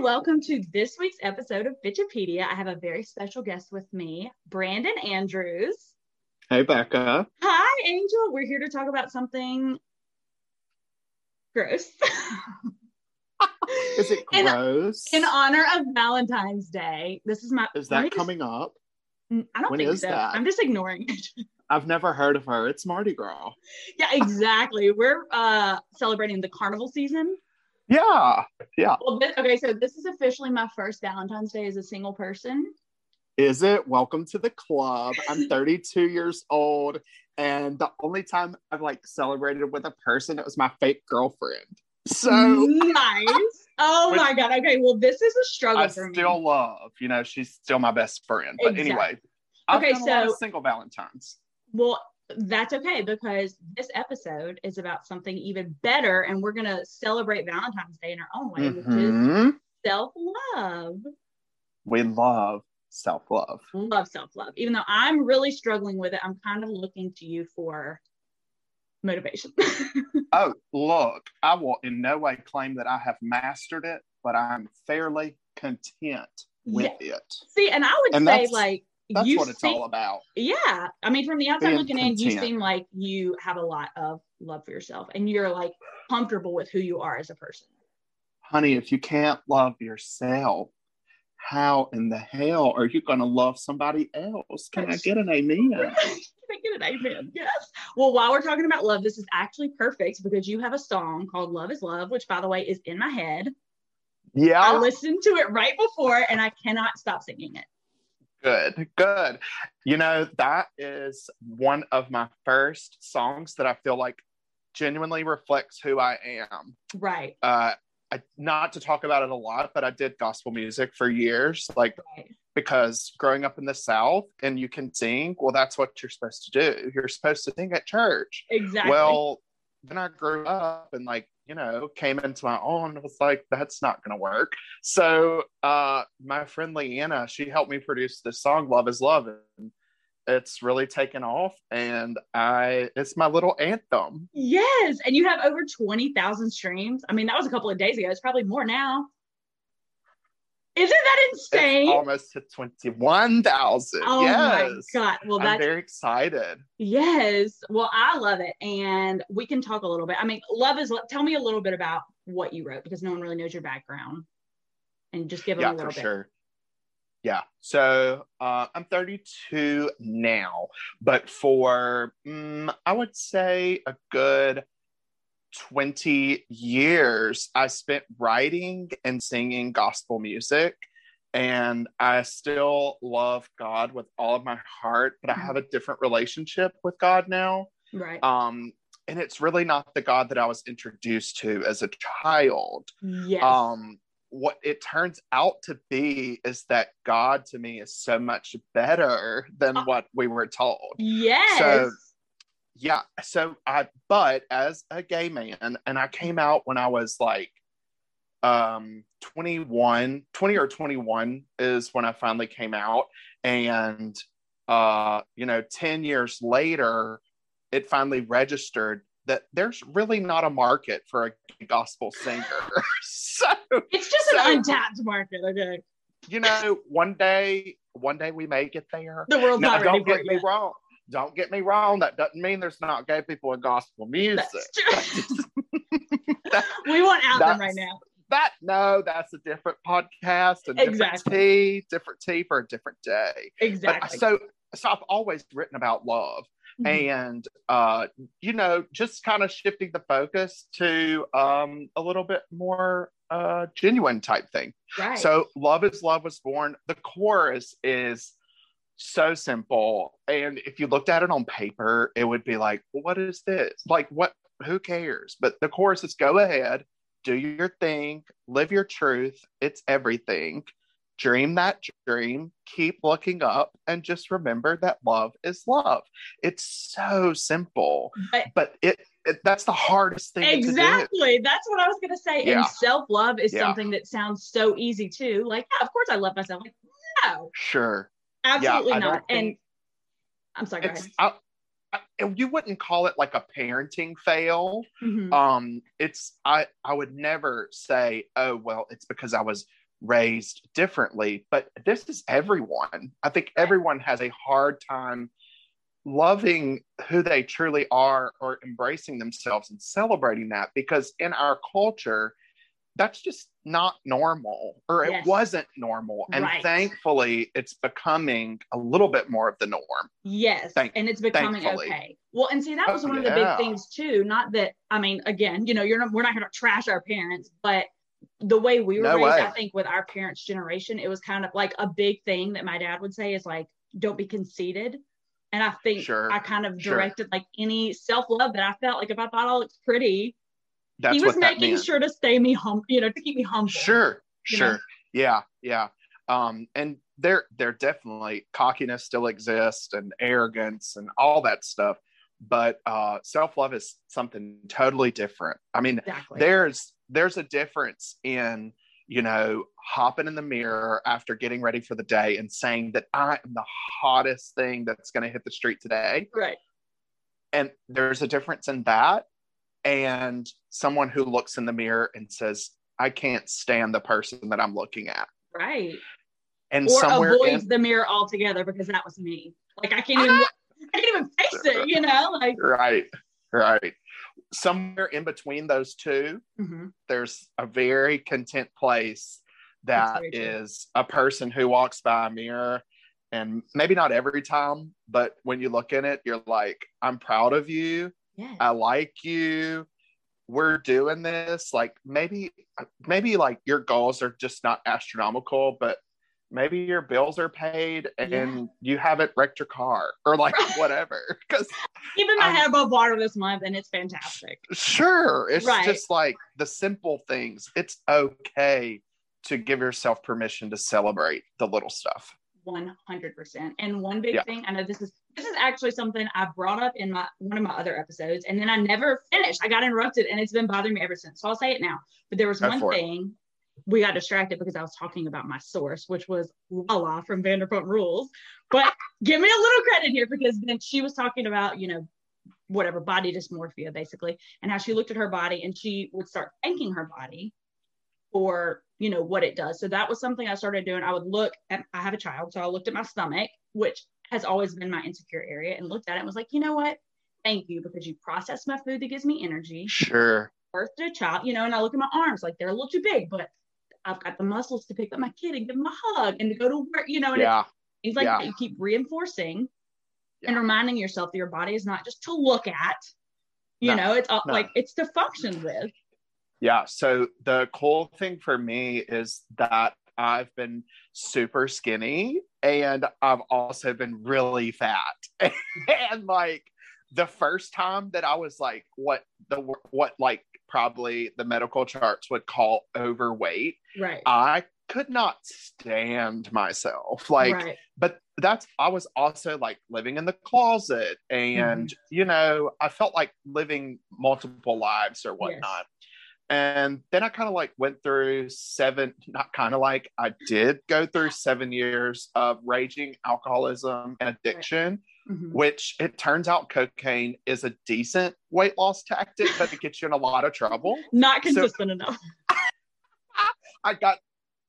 welcome to this week's episode of Bitchipedia. I have a very special guest with me, Brandon Andrews. Hey, Becca. Hi, Angel. We're here to talk about something gross. Is it gross? In honor of Valentine's Day. This is my. is that just- coming up? I don't when think so. that? I'm just ignoring it. I've never heard of her. It's Mardi Gras. yeah, exactly. We're uh celebrating the carnival season. Yeah. Yeah. Well, this, okay, so this is officially my first Valentine's Day as a single person. Is it? Welcome to the club. I'm 32 years old. And the only time I've like celebrated with a person, it was my fake girlfriend. So nice. Oh my god. Okay, well, this is a struggle I for me. still love, you know, she's still my best friend. But Exactly. anyway, I've Okay, so- single Valentines. Well, that's okay because this episode is about something even better, and we're gonna celebrate Valentine's Day in our own way, which is Mhm. self love. We love self love. Love self love. Even though I'm really struggling with it, I'm kind of looking to you for motivation. Oh, look, I will in no way claim that I have mastered it, but I'm fairly content with it. See, and I would And say like That's you what it's seem- all about. Yeah, I mean, from the outside Being looking in, you seem like you have a lot of love for yourself, and you're like comfortable with who you are as a person. Honey, if you can't love yourself, how in the hell are you going to love somebody else? Can I get an amen? Can I get an amen? Yes. Well, while we're talking about love, this is actually perfect because you have a song called Love is Love, which, by the way, is in my head. Yeah. I listened to it right before and I cannot stop singing it. Good, good. You know, that is one of my first songs that I feel like genuinely reflects who I am. Right. uh, I, not to talk about it a lot, but I did gospel music for years, like Right. because growing up in the South and you can sing, well, that's what you're supposed to do. You're supposed to sing at church. Exactly. Well, then I grew up and like, you know, came into my own and was like, that's not gonna work. So uh my friend Leanna, she helped me produce this song, Love is Love. And it's really taken off and I it's my little anthem. yes. And you have over 20,000 streams. I mean, that was a couple of days ago. It's probably more now. Isn't that insane? It's almost to 21,000. oh yes. my God. Well, I'm that's very excited. Yes. Well, I love it. And we can talk a little bit. I mean, Love is Love. Tell me a little bit about what you wrote because no one really knows your background. And just give them Yeah, a little for bit. sure. Yeah. So uh, I'm 32 now, but for, mm, I would say, a good 20 years, I spent writing and singing gospel music. And I still love God with all of my heart, but I have a different relationship with God now. Right. um and it's really not the god that i was introduced to as a child yes. um what it turns out to be is that god to me is so much better than Uh, what we were told yes. so- yeah so i but as a gay man and i came out when i was like um 21 20 or 21 is when i finally came out and uh you know 10 years later it finally registered that there's really not a market for a gospel singer so it's just so- an untapped market. Okay. you know one day one day we may get there The world's now not ready don't get me yet. wrong don't get me wrong that doesn't mean there's not gay people in gospel music That's true. we won't out them right now. that no that's a different podcast and Exactly. different tea different tea for a different day but Exactly. so so i've always written about love Mhm. and uh you know just kind of shifting the focus to um a little bit more uh genuine type thing right. so love is love was born the chorus is so simple and if you looked at it on paper it would be like what is this like what who cares but the chorus is go ahead do your thing live your truth it's everything dream that dream keep looking up and just remember that love is love it's so simple But- but it, it that's the hardest thing to do Exactly. That's what I was gonna say. Yeah. And self love is Yeah. something that sounds so easy too. Like, yeah, of course I love myself. Like, no, sure absolutely I don't. And I'm sorry. I, I, you wouldn't call it like a parenting fail Mhm. um it's i i would never say oh well it's because i was raised differently, but this is everyone. I think everyone has a hard time loving who they truly are or embracing themselves and celebrating that because in our culture, that's just not normal or it wasn't normal. And Right. thankfully, it's becoming a little bit more of the norm. Yes, Thank- and it's becoming thankfully. okay. Well, and see, that oh, was Oh, one of the yeah. big things too. Not that I mean, again, you know, you're not we're not going to trash our parents, but the way we were No raised, way. I think with our parents' generation, it was kind of like a big thing that my dad would say is like, "Don't be conceited." And I think Sure, I kind of sure. directed like any self love that I felt like if I thought I looked pretty, That's he was making sure to stay me hum, you know, to keep me humble. Sure, you know? sure. Yeah, yeah. Um, and there there definitely cockiness still exists and arrogance and all that stuff. But uh self-love is something totally different. I mean, Exactly. there's there's a difference in you know hopping in the mirror after getting ready for the day and saying that i am the hottest thing that's going to hit the street today right. and there's a difference in that and someone who looks in the mirror and says i can't stand the person that i'm looking at Right. and or somewhere avoids in, the mirror altogether because that was me. Like I can't even I can't even face it, you know? Like right right somewhere in between those two Mhm. there's a very content place that is a person who walks by a mirror and maybe not every time but when you look in it you're like i'm proud of you yeah. i like you we're doing this like maybe maybe like your goals are just not astronomical but maybe your bills are paid and Yeah. you haven't wrecked your car or like whatever because Even my I'm- head above water this month and it's fantastic. Sure. It's Right. just like the simple things. It's okay to give yourself permission to celebrate the little stuff. 100%. And one big Yeah. thing, I know this is this is actually something I brought up in my one of my other episodes and then I never finished. I got interrupted and it's been bothering me ever since. So I'll say it now. But there was Go one for it. thing we got distracted because I was talking about my source, which was Lala from Vanderpump Rules. But give me a little credit here because then she was talking about, you know, whatever body dysmorphia basically, and how she looked at her body and she would start thanking her body for, you know, what it does. So that was something I started doing. I would look at, I have a child, so I looked at my stomach, which has always been my insecure area, and looked at it and was like, you know what? Thank you because you process my food that gives me energy Sure. birthed a child, you know, and I look at my arms like they're a little too big, but I've got the muscles to pick up my kid and give him a hug and to go to work, you know, and Yeah. it's things like Yeah. that. You keep reinforcing and reminding yourself that your body is not just to look at, you No, know, it's uh, no. like it's to function with. Yeah. So the cool thing for me is that I've been super skinny and I've also been really fat. and like the first time that I was like what the what like probably the medical charts would call overweight, Right. I could not stand myself. Like right. but that's I was also like living in the closet and mm-hmm. you know I felt like living multiple lives or whatnot. And then I kind of like went through seven, not kind of like I did go through seven years of raging alcoholism and addiction, Mhm. which it turns out cocaine is a decent weight loss tactic, but it gets you in a lot of trouble. Not So- consistent enough. I got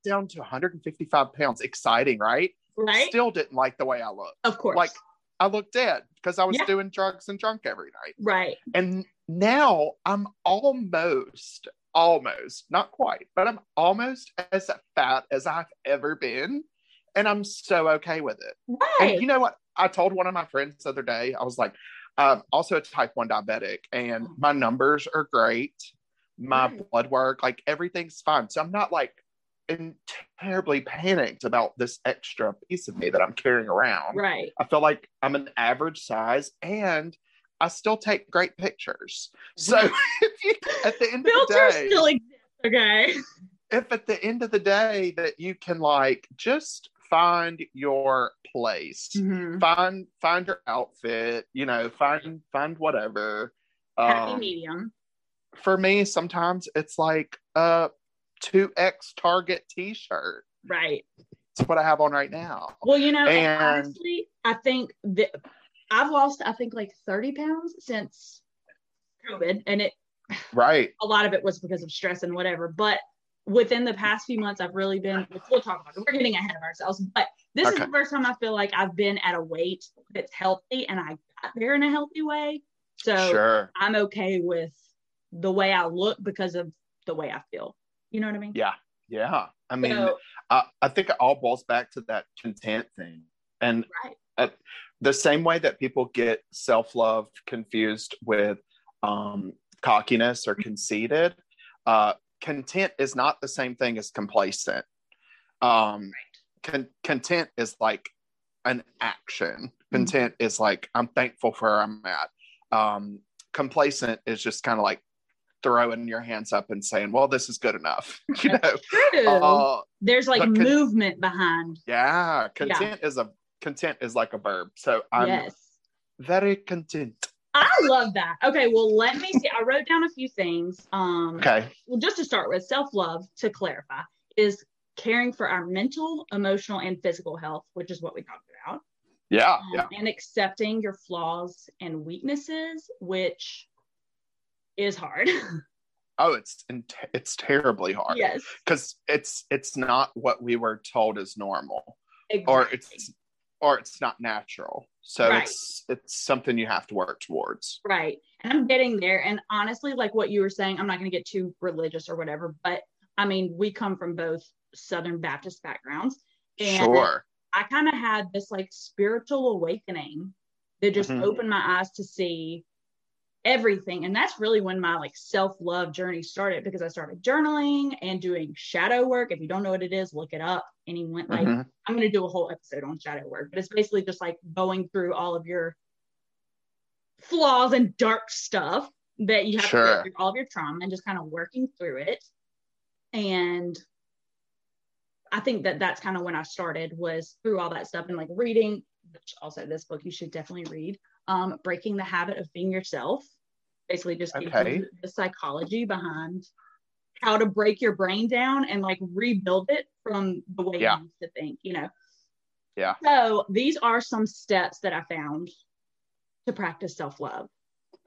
down to 155 pounds. Exciting, right? Right. Still didn't like the way I looked. of course. like I looked dead because I was Yeah. doing drugs and drunk every night. right. And now I'm almost, almost, not quite, but I'm almost as fat as I've ever been. And I'm so okay with it. Right. And you know what? I told one of my friends the other day, I was like, um, also a type 1 diabetic, and my numbers are great. My Right. blood work, like everything's fine. So I'm not like in terribly panicked about this extra piece of me that I'm carrying around. right. I feel like I'm an average size and I still take great pictures. So if you, at the end of the day, still exist. Okay. if at the end of the day that you can like just find your place, Mhm. find find your outfit, you know, find find whatever. Happy Um, medium. for me, sometimes it's like a two X Target T-shirt. Right. That's what I have on right now. Well, you know, and And- honestly, I think that I've lost, I think, like 30 pounds since COVID, and it Right. a lot of it was because of stress and whatever. But within the past few months, I've really been, we'll talk about it. We're getting ahead of ourselves, but this okay. is the first time I feel like I've been at a weight that's healthy and I got there in a healthy way. So sure. I'm okay with the way I look because of the way I feel. You know what I mean? Yeah. Yeah. I mean, so, I, I think it all boils back to that content thing. And right. The same way that people get self love confused with um, cockiness or conceited, uh, content is not the same thing as complacent. Um, con- content is like an action. Mm-hmm. Content mm-hmm. is like I'm thankful for where I'm at. Um, complacent is just kind of like throwing your hands up and saying, "Well, this is good enough." you know, true. Uh, there's like con- movement behind. Yeah, content yeah. is a content is like a verb. So I'm yes. very content. I love that. Okay, well, let me see. I wrote down a few things. Um, okay. Well, just to start with, self love, to clarify, is caring for our mental, emotional, and physical health, which is what we talked about. Yeah, um, yeah. And accepting your flaws and weaknesses, which is hard. oh, it's it's terribly hard. Yes. Because it's it's not what we were told is normal, exactly. or it's or it's not natural. So right. it's it's something you have to work towards. Right. And I'm getting there. And honestly, like what you were saying, I'm not going to get too religious or whatever, but I mean, we come from both Southern Baptist backgrounds. And sure. I kind of had this like spiritual awakening that just mm-hmm. opened my eyes to see everything. And that's really when my like self-love journey started because i started journaling and doing shadow work. If you don't know what it is look it up. Anyone like mm-hmm. i'm going to do a whole episode on shadow work but it's basically just like going through all of your flaws and dark stuff that you have sure. to go through all of your trauma and just kind of working through it. And i think that that's kind of when i started was through all that stuff and like reading which also this book you should definitely read um, breaking the habit of being yourself. Basically, just okay. the psychology behind how to break your brain down and like rebuild it from the way yeah. you used to think, you know. Yeah. So these are some steps that I found to practice self love.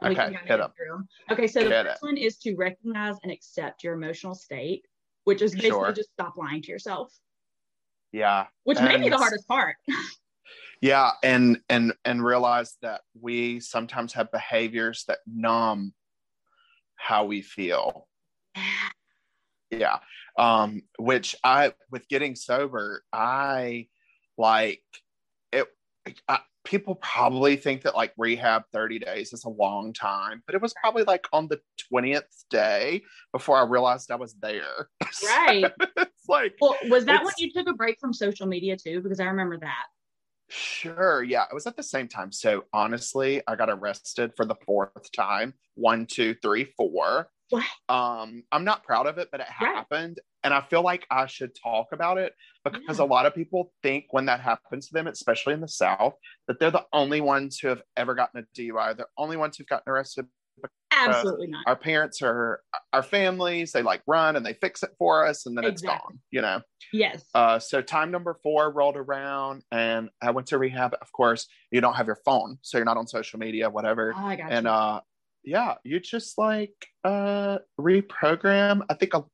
Okay, hit up. Okay, so the first it. one is to recognize and accept your emotional state, which is basically sure. just stop lying to yourself. Yeah. Which and may be the hardest part. yeah and and and realize that we sometimes have behaviors that numb how we feel. Yeah um which i with getting sober i like it I, people probably think that like rehab 30 days is a long time but it was probably like on the 20th day before i realized i was there. Right. It's like well was that when you took a break from social media too? Because i remember that Sure. Yeah. It was at the same time. So honestly, I got arrested for the fourth time. One, two, three, four. What? Um, I'm not proud of it, but it right. happened. And I feel like I should talk about it because yeah. a lot of people think when that happens to them, especially in the South, that they're the only ones who have ever gotten a DUI. They're the only ones who've gotten arrested Absolutely not. Our parents are our families, they like run and they fix it for us and then exactly. it's gone, you know? Yes. Uh, so time number four rolled around and I went to rehab. Of course, you don't have your phone, so you're not on social media, whatever. Oh, I got and you. uh yeah, you just like uh reprogram. I think a,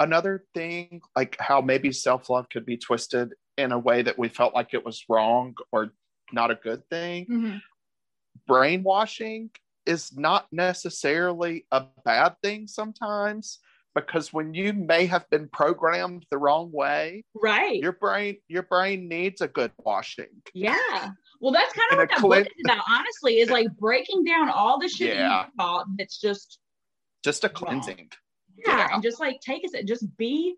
another thing, like how maybe self-love could be twisted in a way that we felt like it was wrong or not a good thing. Mm-hmm. Brainwashing is not necessarily a bad thing sometimes because when you may have been programmed the wrong way right. your brain your brain needs a good washing. Yeah. Well that's kind of what that book is about honestly is like breaking down all the shit yeah. you thought that's just just a cleansing. Yeah, yeah, and just like take it just be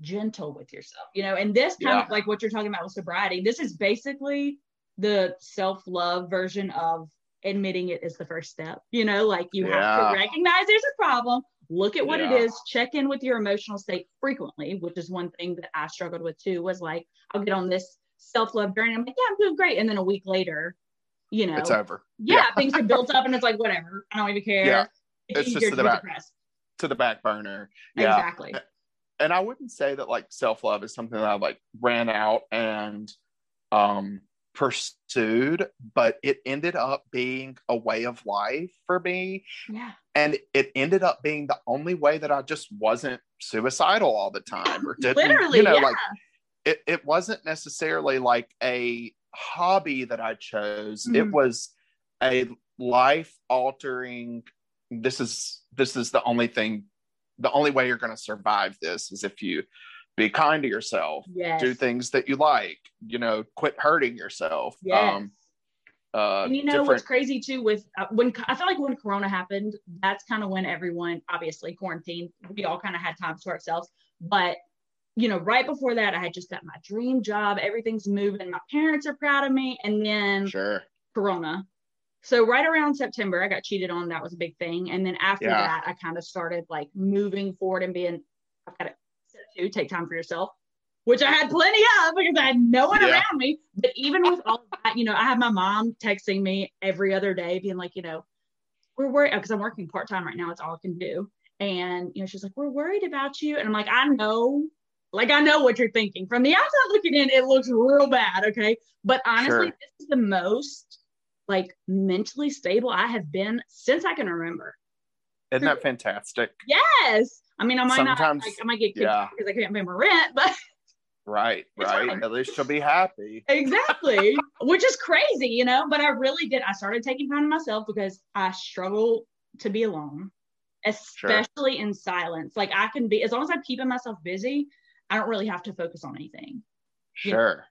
gentle with yourself you know and this kind yeah. of like what you're talking about with sobriety this is basically the self-love version of admitting it is the first step. You know, like you yeah. have to recognize there's a problem, look at what yeah. it is, check in with your emotional state frequently, which is one thing that I struggled with too, was like, I'll get on this self love journey. I'm like, yeah, I'm doing great. And then a week later, you know, it's over. Yeah, yeah. things are built up and it's like, whatever, I don't even care. Yeah. It's, it's just to the, back, to the back burner. Yeah. Exactly. And I wouldn't say that like self love is something that I like ran out and um pursued, but it ended up being a way of life for me. Yeah. And it ended up being the only way that I just wasn't suicidal all the time or didn't, Literally, you know, yeah. like it, it wasn't necessarily like a hobby that I chose. It Mhm. was a life altering this is this is the only thing the only way you're going to survive this is if you be kind to yourself yes. do things that you like you know quit hurting yourself Yes. um uh and you know different what's crazy too with uh, when I feel like when Corona happened, that's kind of when everyone obviously quarantined. We all kind of had time to ourselves, but you know, right before that, I had just got my dream job. Everything's moving. My parents are proud of me, and then sure Corona. So right around September, I got cheated on. That was a big thing. And then after Yeah. that, I kind of started like moving forward and being, I've got to take time for yourself, which I had plenty of because I had no one Yeah. around me. But even with all that, you know, I have my mom texting me every other day, being like, you know, we're worried because I'm working part time right now. It's all I can do. And you know, she's like, we're worried about you. And I'm like, I know, like I know what you're thinking. From the outside looking in, it looks real bad. Okay. But honestly, Sure. this is the most like mentally stable I have been since I can remember. isn't that fantastic Yes. I mean, I might not, Sometimes- like, I might get kicked yeah. out because I can't pay my rent, but right right fine. at least she'll be happy exactly, which is crazy, you know. But I really did. I started taking time to myself because I struggle to be alone, especially in silence. Like I can be, as long as I'm keeping myself busy, I don't really have to focus on anything. Sure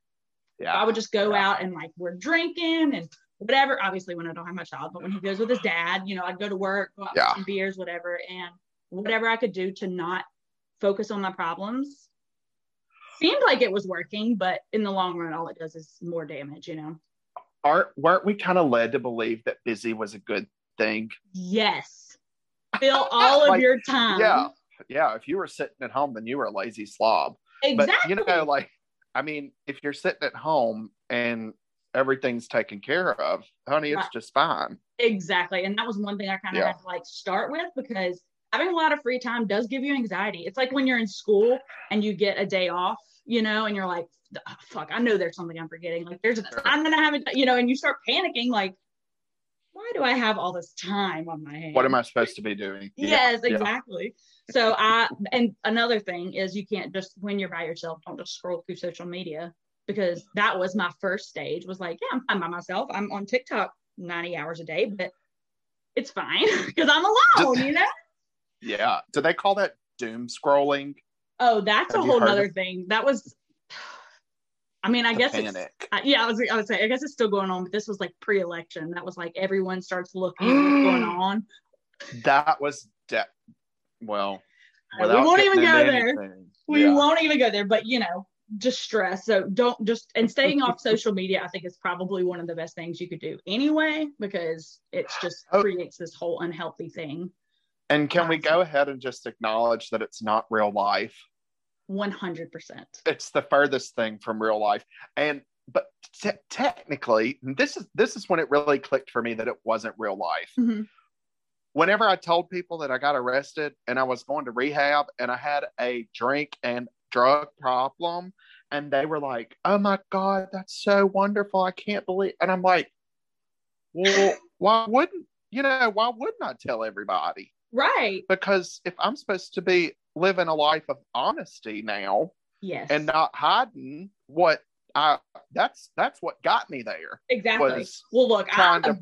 yeah I would just go Yeah. out and like we're drinking and whatever. Obviously, when I don't have my child, but when he goes with his dad, you know, I'd go to work, go Yeah. some beers, whatever, and whatever I could do to not focus on my problems. Seemed like it was working, but in the long run, all it does is more damage, you know. aren't weren't we kind of led to believe that busy was a good thing Yes, fill all of Like, your time. yeah yeah if you were sitting at home then you were a lazy slob exactly. but you know like i mean if you're sitting at home and everything's taken care of honey it's Right. just fine Exactly. And that was one thing I kind of Yeah. had to like start with because having a lot of free time does give you anxiety. It's like when you're in school and you get a day off, you know, and you're like, "Ah, fuck, I know there's something I'm forgetting. Like there's, Sure. I'm going to have it, you know, and you start panicking like, why do I have all this time on my hands? what am i supposed to be doing Yes, yeah. exactly. So I, and another thing is you can't just, when you're by yourself, don't just scroll through social media because that was my first stage was like, yeah, I'm fine by myself. I'm on TikTok 90 hours a day, but it's fine because I'm alone, you know? Yeah do they call that doom scrolling Oh, that's Have a whole other of- thing. That was, I mean, I guess it's, panic uh, yeah, I was, I would say, I guess it's still going on, but this was like pre-election. That was like everyone starts looking what's going on. that was de- well Uh, we won't even go into there. We yeah. won't even go there, but you know, just stress. So don't just and staying off social media, I think is probably one of the best things you could do anyway, because it's just Oh. creates this whole unhealthy thing. And can we go ahead and just acknowledge that it's not real life? One hundred percent. it's the furthest thing from real life. And but te- technically this is this is when it really clicked for me that it wasn't real life. Mhm. whenever i told people that i got arrested and i was going to rehab and i had a drink and drug problem and they were like oh my god that's so wonderful. I can't believe and i'm like well why wouldn't you know why wouldn't i tell everybody Right. because if i'm supposed to be living a life of honesty now Yes. and not hiding what I that's that's what got me there. exactly. Well, look, I'm a, to,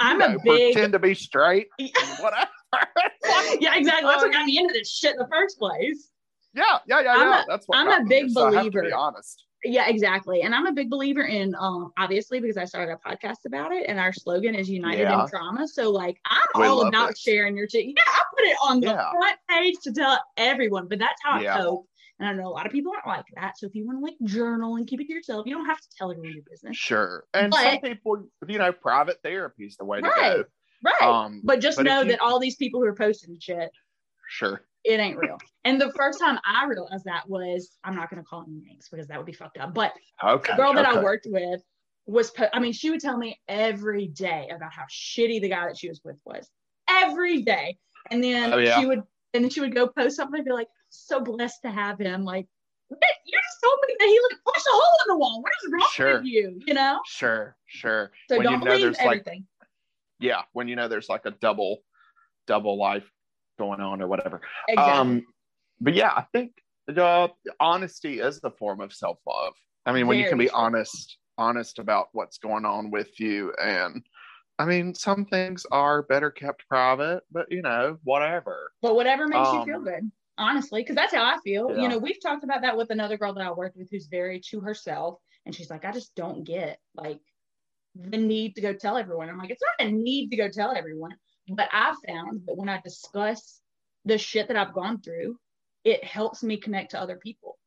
I'm you a know, big pretend to be straight, whatever. yeah, exactly. That's what um, got me into this shit in the first place. yeah, yeah, yeah, I'm yeah. a- that's what I'm a big here, so I have to believer. be honest. Yeah, exactly. And I'm a big believer in um obviously because I started a podcast about it and our slogan is united Yeah. in trauma. So like I'm We all about it. sharing your shit. Yeah, I put it on the Yeah. front page to tell everyone, but that's how Yeah. I cope. And I know a lot of people aren't like that. So if you want to like journal and keep it to yourself, you don't have to tell everyone your business. Sure. And some people, you know, private therapy is the way to Right. Right. Um, but just but know you- that all these people who are posting shit, sure. It ain't real. And the first time I realized that was I'm not gonna call any names because that would be fucked up. But Okay. the girl that I worked with was po- I mean, she would tell me every day about how shitty the guy that she was with was. Every day. And then Oh, yeah. she would and then she would go post something and be like, so blessed to have him. Like, you just told me that he like punched a hole in the wall. What is wrong Sure. with you? You know? Sure, sure. So when don't know believe there's like everything. yeah, when you know there's like a double double life going on or whatever. exactly. Um but yeah, I think uh, honesty is the form of self-love. I mean, when you can be true. honest honest about what's going on with you and I mean, some things are better kept private, but you know, whatever. but whatever makes you feel um, good, honestly, because that's how I feel. Yeah. You know, we've talked about that with another girl that I worked with who's very to herself. And she's like, I just don't get like the need to go tell everyone. I'm like, it's not a need to go tell everyone. But I've found that when I discuss the shit that I've gone through, it helps me connect to other people.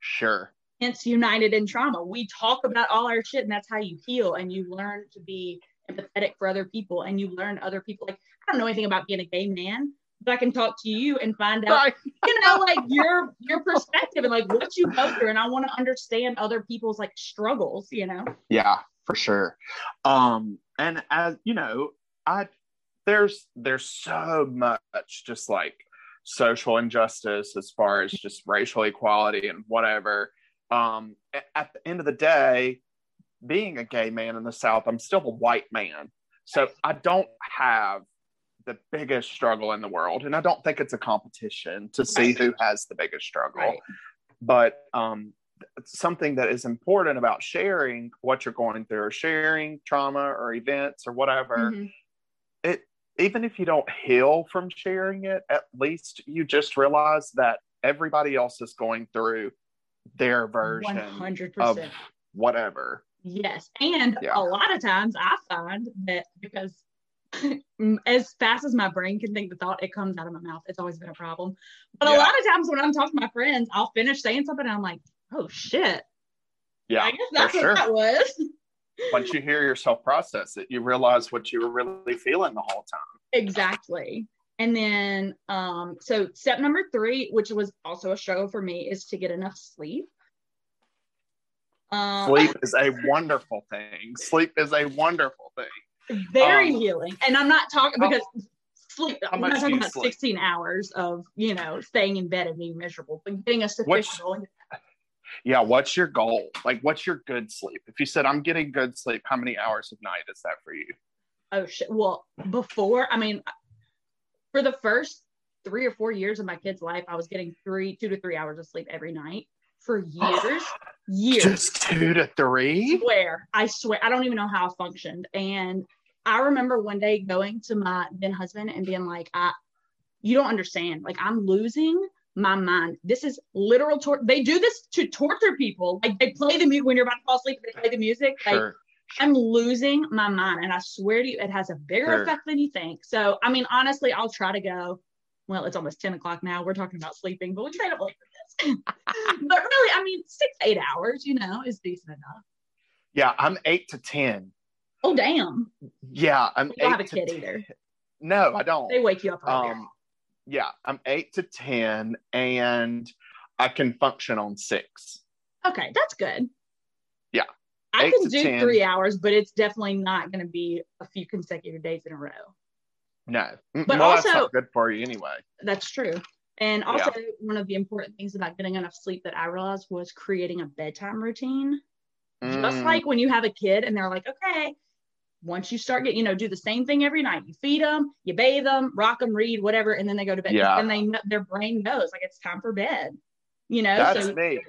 Sure. hence united in trauma we talk about all our shit and that's how you heal and you learn to be empathetic for other people and you learn other people like i don't know anything about being a gay man but i can talk to you and find out you know like your your perspective and like what you go through and i want to understand other people's like struggles you know Yeah, for sure. Um, and as you know, I there's there's so much just like social injustice as far as just racial equality and whatever. Um, at the end of the day, being a gay man in the South, I'm still a white man, so I don't have the biggest struggle in the world, and I don't think it's a competition to see who has the biggest struggle right but um, something that is important about sharing what you're going through or sharing trauma or events or whatever Mhm. Even if you don't heal from sharing it at least you just realize that everybody else is going through their version 100% of whatever Yes. And Yeah. a lot of times I find that because as fast as my brain can think the thought, it comes out of my mouth. It's always been a problem. But a lot of times when I'm talking to my friends, I'll finish saying something and I'm like, oh shit. yeah I guess that's what sure that was. once you hear yourself process it you realize what you were really feeling the whole time exactly. And then um, so step number three, which was also a struggle for me, is to get enough sleep. Um, sleep is a wonderful thing sleep is a wonderful thing very Um, healing. And I'm not talking because sleep, I'm not talking about sleep? 16 hours of, you know, staying in bed and being miserable, but getting a sufficient. Yeah what's your goal like what's your good sleep if you said i'm getting good sleep how many hours of night is that for you Oh, shit. Well, before, I mean, for the first three or four years of my kid's life, I was getting three, two to three hours of sleep every night for years, years. just two to three swear, I swear, I don't even know how I functioned. And I remember one day going to my then husband and being like, I, you don't understand. Like, I'm losing my mind. This is literal torture. They do this to torture people. Like, they play the music when you're about to fall asleep, they play the music. Like, sure I'm losing my mind. And I swear to you, it has a bigger Sure. effect than you think. So, I mean, honestly, I'll try to go. Well, it's almost 10 o'clock now. We're talking about sleeping, but we try to wait for this. but really, I mean, six, eight hours, you know, is decent enough. yeah i'm eight to ten Oh, damn. yeah i'm You don't have a kid 10. either. no i don't They wake you up um yeah i'm eight to ten and i can function on six okay, that's good. Yeah. I can do 10. three hours, but it's definitely not going to be a few consecutive days in a row. no Mm, But well also- good for you anyway That's true. And also, one of the important things about getting enough sleep that I realized was creating a bedtime routine. Just Mm, like when you have a kid and they're like, okay, once you start getting, you know, do the same thing every night. You feed them, you bathe them, rock them, read, whatever, and then they go to bed. Yeah. And they their brain knows like it's time for bed. You know, that's so me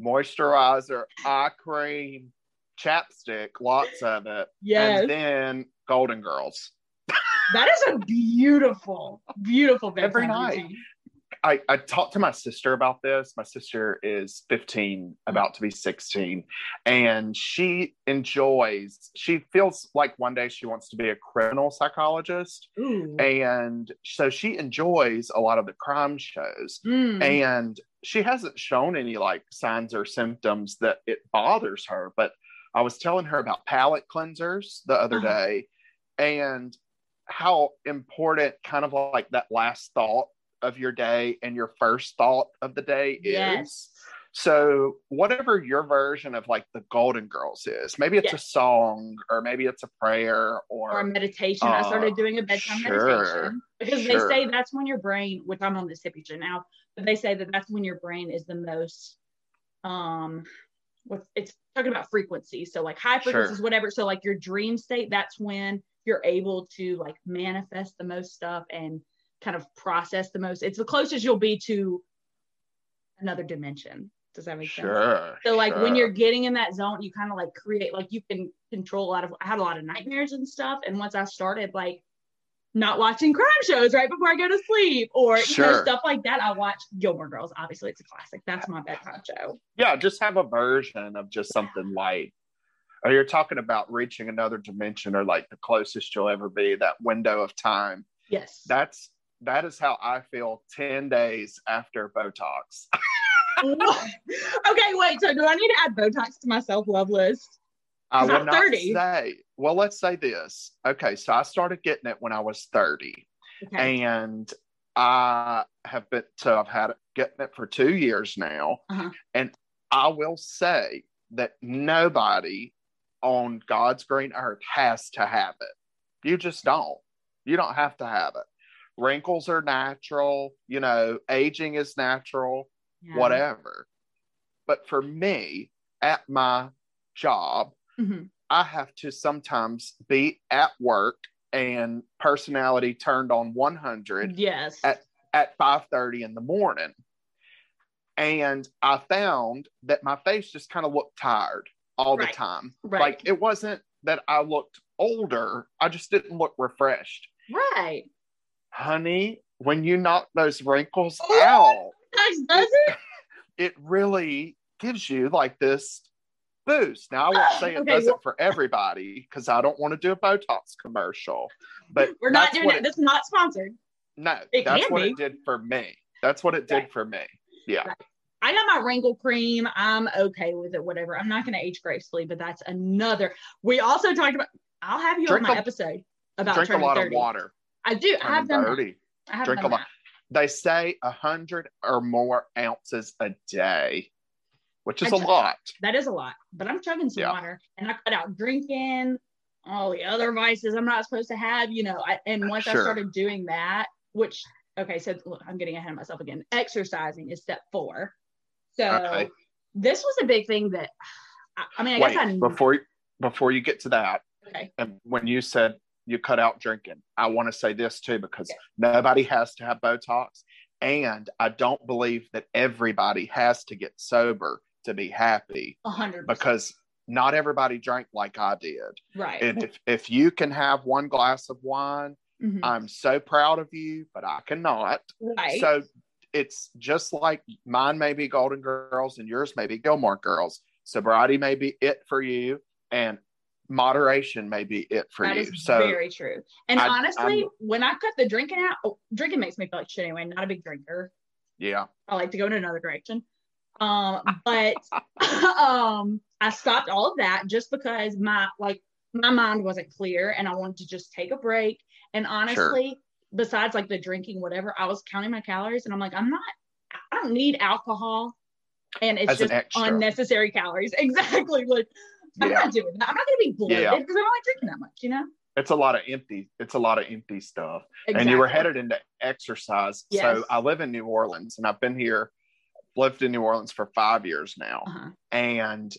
moisturizer eye cream chapstick lots of it yes, and then golden girls that is a beautiful, beautiful bedtime Every night. routine. I, I talked to my sister about this. My sister is 15, about to be 16, and she enjoys, she feels like one day she wants to be a criminal psychologist. Ooh. And so she enjoys a lot of the crime shows. Mm. And she hasn't shown any like signs or symptoms that it bothers her. But I was telling her about palate cleansers the other Uh-huh. day and how important kind of like that last thought of your day and your first thought of the day is. Yes. So, whatever your version of like the Golden Girls is, maybe it's Yes. a song or maybe it's a prayer or, or a meditation. I started Uh, doing a bedtime sure, meditation because sure. they say that's when your brain, which I'm on this hippie shit now, but they say that that's when your brain is the most um what's it's talking about frequency so like high frequencies Sure. whatever so like your dream state that's when you're able to like manifest the most stuff and kind of process the most it's the closest you'll be to another dimension does that make sense Sure. so like when you're getting in that zone, you kind of like create like you can control a lot of I had a lot of nightmares and stuff. And once I started like not watching crime shows right before I go to sleep or you know, stuff like that, I watch Gilmore Girls. Obviously it's a classic. That's my bedtime show. yeah, just have a version of just something light. Or you're talking about reaching another dimension or like the closest you'll ever be, that window of time. Yes. That's that is how I feel 10 days after Botox. okay, wait. So do I need to add Botox to my self-love list? I would not not 30. say, well, let's say this. Okay, so I started getting it when I was 30. Okay. and I have been so I've had it getting it for two years now, Uh-huh. and I will say that nobody on God's green earth has to have it. You just don't. You don't have to have it. Wrinkles are natural, you know, aging is natural, Yeah. whatever. But for me, at my job, Mhm. I have to sometimes be at work and personality turned on 100 Yes. At- at 5:30 in the morning. And I found that my face just kind of looked tired all the time. Right. Like it wasn't that I looked older, I just didn't look refreshed. right. Honey, when you knock those wrinkles Oh. out, does it? it really gives you like this boost. Now, I won't say it Okay, does well- it for everybody because I don't want to do a Botox commercial, but We're not doing it. This is not sponsored. no, It that's what be. it did for me. That's what it did Right. for me. Yeah. Right. I got my wrinkle cream. I'm okay with it, whatever. I'm not going to age gracefully, but that's another. We also talked about, I'll have you Drink on my a- episode about Drink a turning lot 30. of water. I do. I have done that. I have Drink done a lot. that. They say a hundred or more ounces a day, which is I a lot. That is a lot, but I'm chugging some Yeah. water and I cut out drinking, all the other vices I'm not supposed to have, you know. I, and once I started doing that, which, okay, so look, I'm getting ahead of myself again. Exercising is step four. So Okay. this was a big thing that, I, I mean, I Wait, guess I before before you get to that, okay. and when you said you cut out drinking, I want to say this too because Okay. nobody has to have Botox, and I don't believe that everybody has to get sober to be happy A hundred percent. because not everybody drank like I did. right. And if if you can have one glass of wine, Mhm. I'm so proud of you, but I cannot. right. So it's just like mine may be Golden Girls and yours may be Gilmore Girls. Sobriety may be it for you, and moderation may be it for That you. is so very true. And I- honestly, I'm- when I cut the drinking out, oh, drinking makes me feel like shit anyway. Not a big drinker. yeah, I like to go in another direction. Um, but um, I stopped all of that just because my like my mind wasn't clear and I wanted to just take a break. And honestly, besides like the drinking, whatever, I was counting my calories and I'm like, I'm not, I don't need alcohol. And it's As just unnecessary calories. Exactly. Like I'm Yeah. not doing that. I'm not gonna be bloated Yeah. because I don't like drinking that much, you know? it's a lot of empty. It's a lot of empty stuff. And you were headed into exercise. Yes. So I live in New Orleans, and I've been here, lived in New Orleans for five years now, Uh-huh. and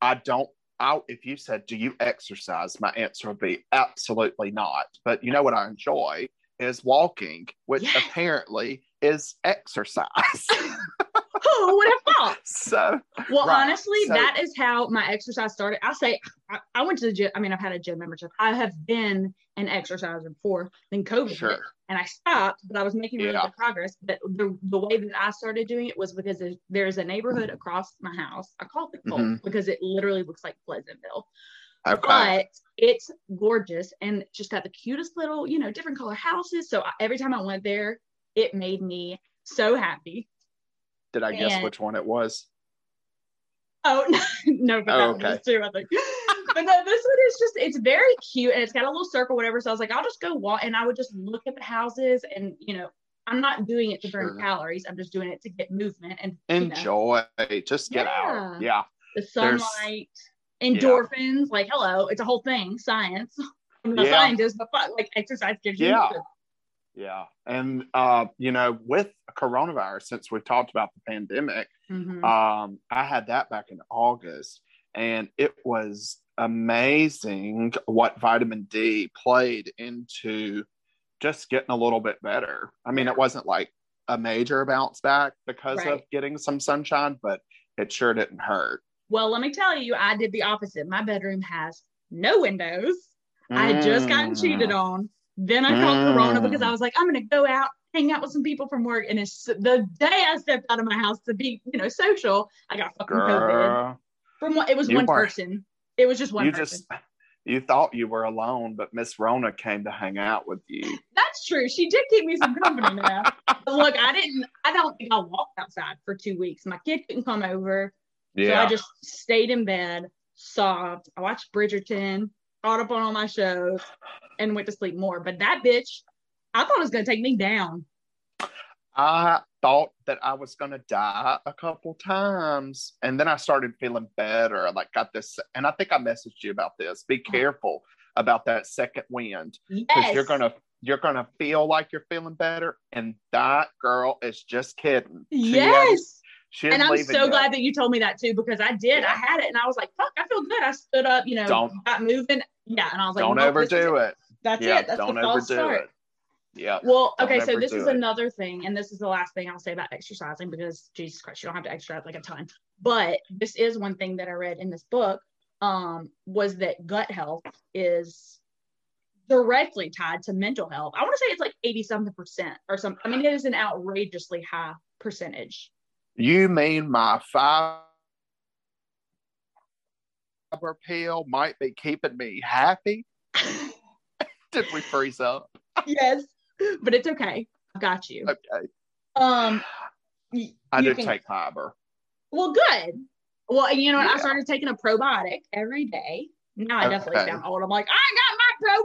I don't. I, if you said, "Do you exercise?" My answer would be absolutely not. But you know what I enjoy is walking, which Yes. apparently is exercise. Who would have thought? so Well, Right. honestly, So- that is how my exercise started. I say I, I went to the gym. I mean, I've had a gym membership. I have been an exerciser before. Then COVID hit, and I stopped, but I was making really Yeah. good progress. But the, the way that I started doing it was because there's, a neighborhood across my house. I call it the Mhm. because it literally looks like Pleasantville, okay, but it's gorgeous and just got the cutest little, you know, different color houses. So I, every time I went there, it made me so happy. did I guess which one it was? Oh no, no, but Oh, that okay. was too, I think. but no, this one is just it's very cute and it's got a little circle, whatever. So I was like, I'll just go walk and I would just look at the houses and you know, I'm not doing it to burn Sure. calories. I'm just doing it to get movement and you know, Enjoy, just get out. Yeah, the there's- sunlight, endorphins. Like, hello, it's a whole thing. Science. I'm not Yeah. scientist, but fuck, like exercise gives you Yeah. movement. Yeah. And, uh, you know, with coronavirus, since we've talked about the pandemic, Mhm. um, I had that back in August, and it was amazing what vitamin D played into just getting a little bit better. I mean, it wasn't like a major bounce back because of getting some sunshine, but it sure didn't hurt. well, let me tell you, I did the opposite. My bedroom has no windows. I had just gotten Mm. cheated on. Then I caught corona because Mm. I was like, I'm gonna go out, hang out with some people from work. And it's the day I stepped out of my house to be, you know, social, I got fucking COVID. From what it was one person. It was just one you person. just you thought you were alone, but Miss Rona came to hang out with you. That's true. She did keep me some company now. But look, I didn't. I don't think I walked outside for two weeks. My kid couldn't come over, so I just stayed in bed, sobbed. I watched Bridgerton, caught up on all my shows, and went to sleep more. But that bitch, I thought it was gonna take me down. I thought that I was going to die a couple times. And then I started feeling better. I like got this, and I think I messaged you about this. Be uh-huh. careful about that second wind because Yes, you're going to. You're gonna feel like you're feeling better, and that girl is just kidding. She Yes. she And I'm so yet. glad that you told me that too, because I did. Yeah. I had it and I was like, fuck, I feel good. I stood up, you know, Don't- got moving. Yeah. And I was like, Don't is overdo it. That's Yeah, it. That's don't the false overdo start. it. Yeah. Well, okay, so this is it. another thing, and this is the last thing I'll say about exercising because Jesus Christ, you don't have to exercise like a ton. But this is one thing that I read in this book um, was that gut health is directly tied to mental health. I want to say it's like 80 something percent or something. I mean, it is an outrageously high percentage. You mean my fiber pill might be keeping me happy? Did we freeze up? yes, but it's okay. I've got you. Okay. Um, y- I do can- take fiber. Well, good. Well, and you know what? I started taking a probiotic every day. Now I definitely Okay. sound old. I'm like, I got my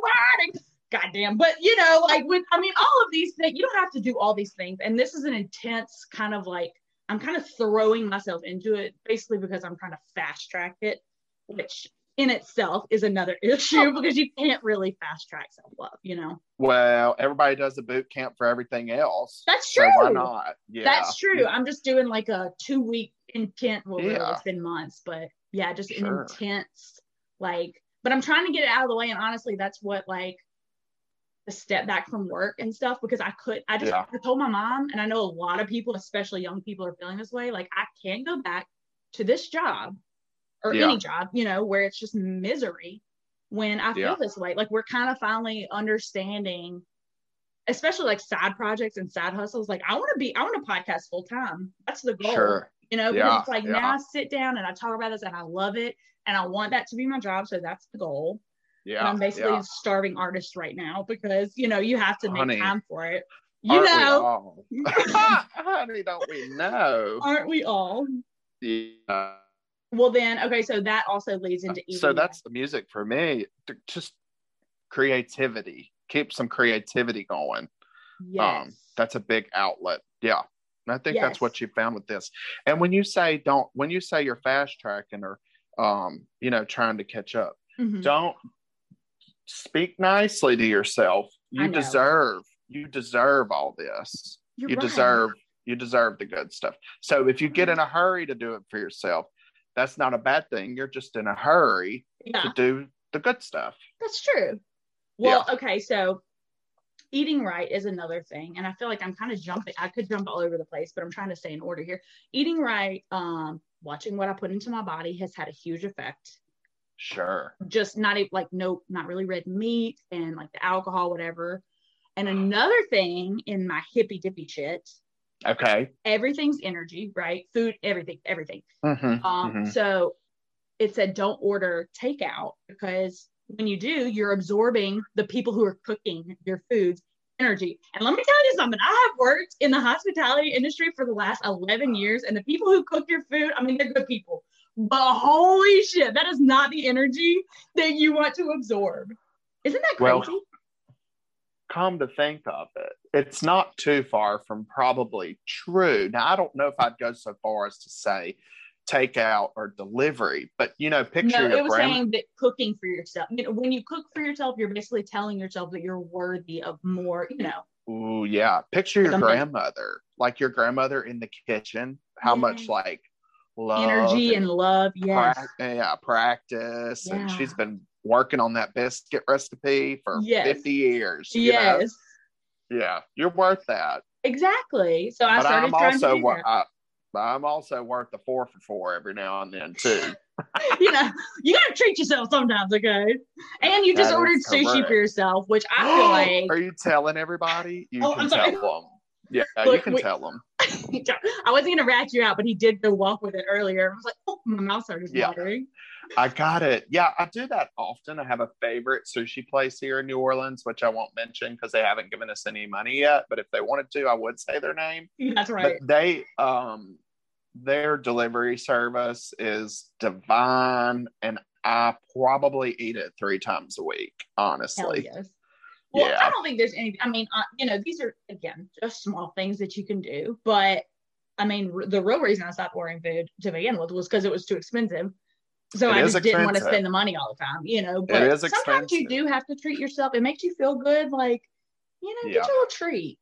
probiotic. Goddamn. But you know, like with I mean, all of these things, you don't have to do all these things. And this is an intense kind of like I'm kind of throwing myself into it basically because I'm trying to fast track it, which in itself is another issue because you can't really fast track self love, you know. Well, everybody does a boot camp for everything else. That's So true. why not? Yeah. That's true. I'm just doing like a two week intent. Well, really, Yeah. it's been months, but yeah, just Sure. an intense like. But I'm trying to get it out of the way, and honestly, that's what like the step back from work and stuff because I could. I just Yeah. I told my mom, and I know a lot of people, especially young people, are feeling this way. Like I can't go back to this job or Yeah. any job, you know, where it's just misery when I feel Yeah. this way. Like we're kind of finally understanding especially like side projects and side hustles. Like I want to be, I want to podcast full time. That's the goal. Sure. You know, because Yeah, it's like now I sit down and I talk about this and I love it and I want that to be my job. So that's the goal. and Yeah. I'm basically a starving artist right now because you know you have to make Honey. time for it. You Aren't know? Honey, don't we know? aren't we all? Yeah. Well, then, okay, so that also leads into eating. So that's the music for me. Just creativity. Keep some creativity going. yes. Um, that's a big outlet. Yeah. And I think Yes. that's what you found with this. And when you say don't, when you say you're fast tracking or, um, you know, trying to catch up, Mhm. don't speak nicely to yourself. You deserve, you deserve all this. You're you right. deserve, you deserve the good stuff. So if you get in a hurry to do it for yourself, that's not a bad thing. You're just in a hurry Yeah. to do the good stuff. That's true. Well, okay, so eating right is another thing, and I feel like I'm kind of jumping. I could jump all over the place, but I'm trying to stay in order here. Eating right, um, watching what I put into my body has had a huge effect. Sure. Just not like no, not really red meat and like the alcohol, whatever. And another thing in my hippy dippy shit, Okay. everything's energy, right? Food, everything, everything. Mhm, Um, mhm. So it said don't order takeout because when you do, you're absorbing the people who are cooking your foods energy. And let me tell you something, I have worked in the hospitality industry for the last 11 years, and the people who cook your food, I mean, they're good people. But holy shit, that is not the energy that you want to absorb. Isn't that Well, crazy? Come to think of it, it's not too far from probably true. Now, I don't know if I'd go so far as to say takeout or delivery, but you know, picture no, your it was grandma. saying that cooking for yourself. You know, when you cook for yourself, you're basically telling yourself that you're worthy of more, you know, Ooh, yeah. Picture your grandmother, like your grandmother in the kitchen. How Yeah. much like love Energy and love. Yes. prac- yeah, practice, and she's been working on that biscuit recipe for Yes. 50 years. you know? Yes. Yeah, you're worth that. Exactly. So I but started I'm trying also to do. I, I'm also worth the four for four every now and then too. you know, you gotta treat yourself sometimes, okay? And you just That ordered sushi for yourself, which I feel like Are you telling everybody? You Oh, can I'm sorry. tell them. Yeah, you can we- tell them. I wasn't gonna rat you out, but he did go walk with it earlier. I was like, oh, my mouth started Yeah. watering. I got it. Yeah, I do that often. I have a favorite sushi place here in New Orleans, which I won't mention because they haven't given us any money yet. But if they wanted to, I would say their name. That's right. But they, um, their delivery service is divine, and I probably eat it three times a week. Honestly, yes. Well, Yeah. I don't think there's any. I mean, uh, you know, these are again just small things that you can do. But I mean, r- the real reason I stopped ordering food to begin with was because it was too expensive. So It I just didn't want to spend the money all the time, you know. But sometimes you do have to treat yourself. It makes you feel good, like you know, Yeah. get your little treat.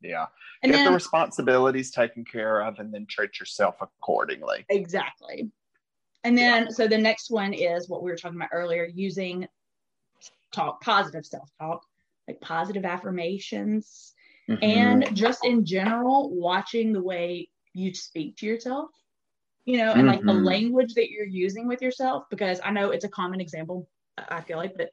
yeah. And Get the responsibilities taken care of, and then treat yourself accordingly. Exactly. And then, so the next one is what we were talking about earlier using talk, positive self talk, like positive affirmations, Mhm. and just in general, watching the way you speak to yourself, you know, and like the Mhm. language that you're using with yourself, because I know it's a common example, I feel like, but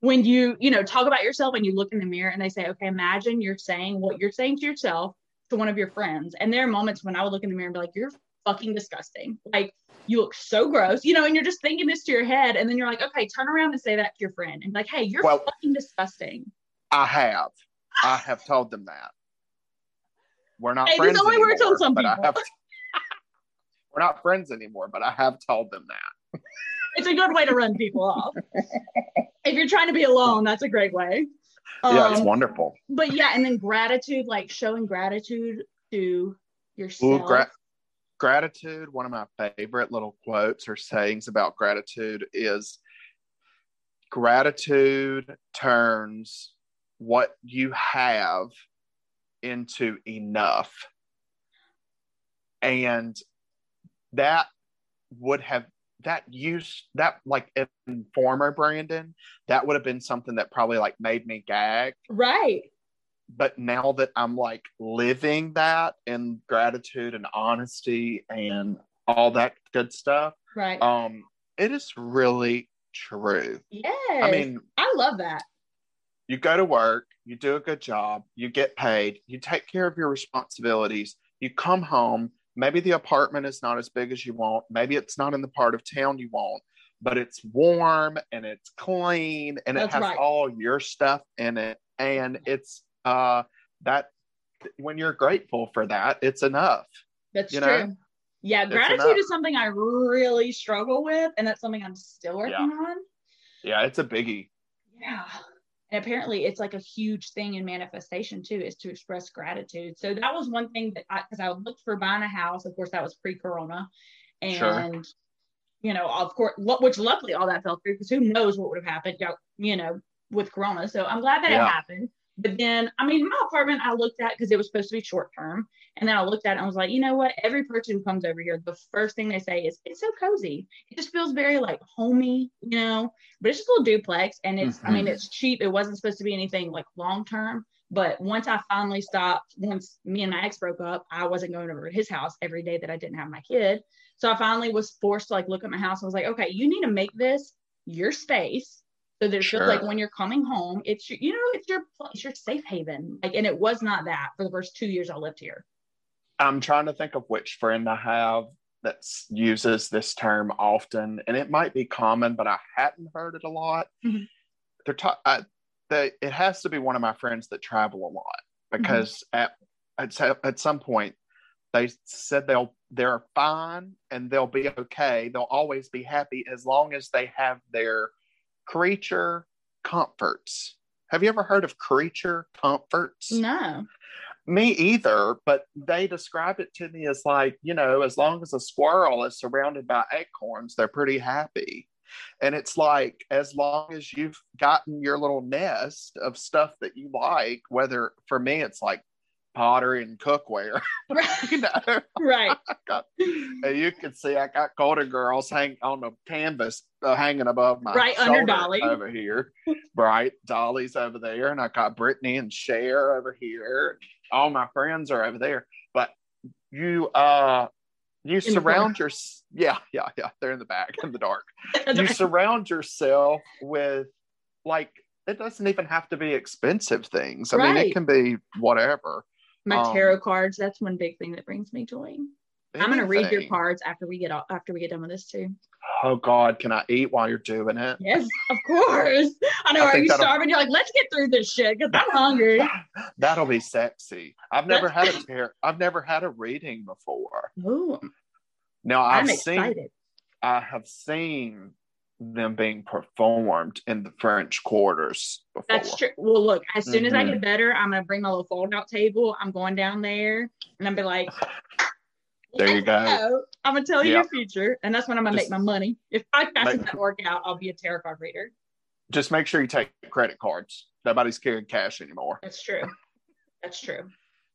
when you, you know, talk about yourself and you look in the mirror and they say, okay, imagine you're saying what you're saying to yourself to one of your friends. And there are moments when I would look in the mirror and be like, you're fucking disgusting. Like, you look so gross, you know, and you're just thinking this to your head. And then you're like, okay, turn around and say that to your friend and be like, hey, you're Well- fucking disgusting. I have. I have told them that. We're not Hey, this friends only anymore. works on some I people. have, we're not friends anymore, but I have told them that. It's a good way to run people off. if you're trying to be alone, that's a great way. yeah, it's Um, wonderful. but yeah, and then gratitude, like showing gratitude to yourself. Ooh, gra- gratitude. One of my favorite little quotes or sayings about gratitude is gratitude turns what you have into enough. And that would have that use that like in former Brandon, that would have been something that probably like made me gag. right. But now that I'm like living that in gratitude and honesty and all that good stuff, Right. um, it is really true. Yeah. I mean, I love that. you go to work, you do a good job, you get paid, you take care of your responsibilities, you come home. Maybe the apartment is not as big as you want, maybe it's not in the part of town you want, but it's warm and it's clean and it has right. all your stuff in it. And it's uh that when you're grateful for that, it's enough. That's You true. know? yeah, It's gratitude enough. is something I really struggle with, and that's something I'm still working Yeah. on. Yeah, it's a biggie. Yeah. And apparently it's like a huge thing in manifestation too, is to express gratitude. So that was one thing that I, because I looked for buying a house. Of course, that was pre corona. And, Sure. you know, of course, which luckily all that fell through because who knows what would have happened, you know, you know, with corona. So I'm glad that Yeah. it happened. But then, I mean, my apartment I looked at because it was supposed to be short term. And then I looked at it and I was like, you know what? Every person who comes over here, the first thing they say is, it's so cozy. It just feels very like homey, you know? but it's just a little duplex and it's i mean Mhm. it's cheap it wasn't supposed to be anything like long term but once i finally stopped once me and my ex broke up i wasn't going over to his house every day that i didn't have my kid so i finally was forced to like look at my house and was like okay you need to make this your space so that it feels like when you're coming home it's your you know it's your place your safe haven like and it was not that for the first two years i lived here I'm trying to think of which friend I have that uses this term often, and it might be common, but I hadn't heard it a lot. Mhm. They're ta- I, they, it has to be one of my friends that travel a lot because at, at at some point they said they'll they're fine and they'll be okay. They'll always be happy as long as they have their creature comforts. Have you ever heard of creature comforts? no Me either, but they described it to me as like, you know, as long as a squirrel is surrounded by acorns, they're pretty happy. And it's like, as long as you've gotten your little nest of stuff that you like, whether for me, it's like pottery and cookware, Right. you know, right. Got, and you can see I got Golden Girls hang on the canvas uh, hanging above my Right under Dolly. over here. right, Dolly's over there, and I got Britney and Cher over here. All my friends are over there, but you uh you the surround your yeah yeah yeah they're in the back in the dark you surround yourself with like it doesn't even have to be expensive things i mean it can be whatever My um, tarot cards, that's one big thing that brings me joy. I'm gonna read your cards after we get after we get done with this too. oh god can i eat while you're doing it Yes, of course. I know. I are you that'll- starving? You're like, let's get through this shit because I'm hungry. that'll be sexy i've never had a tar- i've never had a reading before Ooh, now i've I'm seen excited. i have seen them being performed in the french quarters before That's true. Well, look, as soon as I Mhm. get better, I'm gonna bring my little fold out table. I'm going down there and I'm be like, There you "Let's go. I'm gonna tell you Yep. your future, and that's when I'm gonna Just- make my money. If podcasting Make- doesn't work out, I'll be a tarot card reader. just make sure you take credit cards nobody's carrying cash anymore That's true. That's true.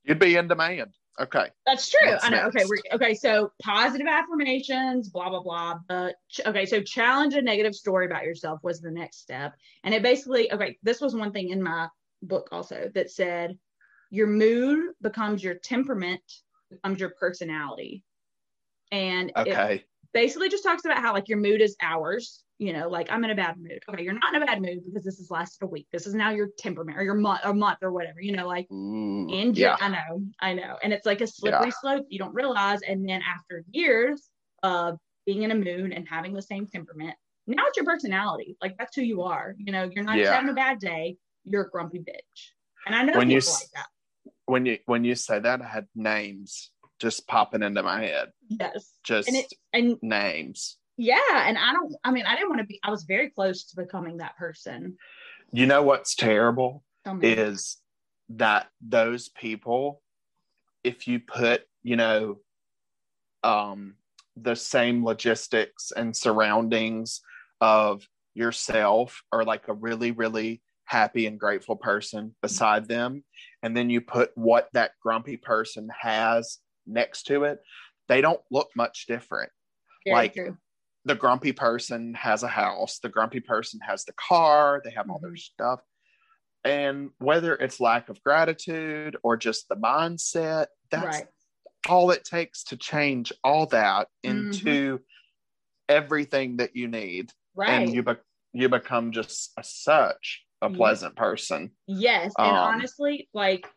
you'd be in demand okay That's true. What's I know. Okay. next? We're, okay. So positive affirmations, blah blah blah. But ch- okay. So challenge a negative story about yourself was the next step, and it basically okay. This was one thing in my book also that said your mood becomes your temperament, becomes your personality, and it okay basically just talks about how like your mood is hours. You know, like I'm in a bad mood. Okay, you're not in a bad mood because this has lasted a week. This is now your temperament or your month, a month or whatever. You know, like Ooh, in yeah I know, I know. And it's like a slippery slope you don't realize. And then after years of being in a mood and having the same temperament, now it's your personality. Like that's who you are. You know, you're not Yeah. having a bad day, you're a grumpy bitch. And I know When you like that. when you when you say that i had names just popping into my head Yes. just And it and names yeah, and I don't I mean I didn't want to be I was very close to becoming that person. you know what's terrible is that those people if you put you know um the same logistics and surroundings of yourself or like a really really happy and grateful person beside them and then you put what that grumpy person has next to it they don't look much different Very like, true. the grumpy person has a house the grumpy person has the car they have all their stuff and whether it's lack of gratitude or just the mindset that's Right. all it takes to change all that Mm-hmm. into everything that you need Right. and you be- you become just a, such a pleasant person Yes, and Um, honestly, like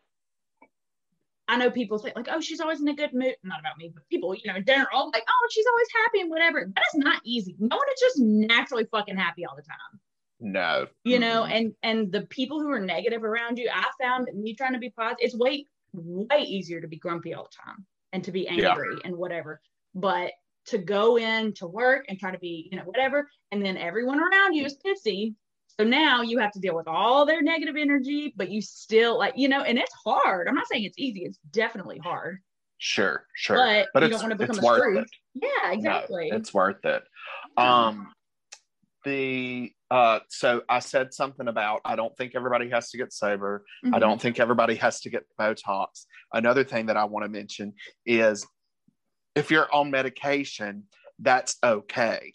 I know people say like, "Oh, she's always in a good mood." Not about me, but people, you know, in general, like, "Oh, she's always happy and whatever." That is not easy. No one is just naturally fucking happy all the time, no you know. And and the people who are negative around you, I found me trying to be positive, it's way way easier to be grumpy all the time and to be Yeah. angry and whatever. But to go in to work and try to be, you know, whatever, and then everyone around you is pissy. So now you have to deal with all their negative energy, but you still like, you know, and it's hard. I'm not saying it's easy, it's definitely hard. sure sure But, but you don't want to become a worth it Yeah, exactly. No, it's worth it. Um, the uh, so I said something about I don't think everybody has to get sober. I Mhm. don't think everybody has to get Botox. Another thing that I want to mention is if you're on medication, that's okay.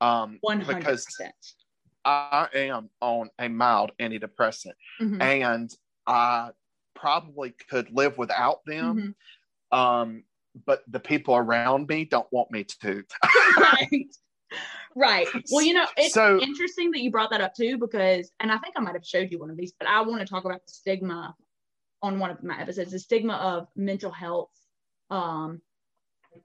Um, one hundred because percent. I am on a mild antidepressant Mm-hmm. and I probably could live without them. Mm-hmm. Um, but the people around me don't want me to. right. Right. Well, you know, it's So- interesting that you brought that up too, because, and I think I might have showed you one of these, but I want to talk about the stigma on one of my episodes, the stigma of mental health, um,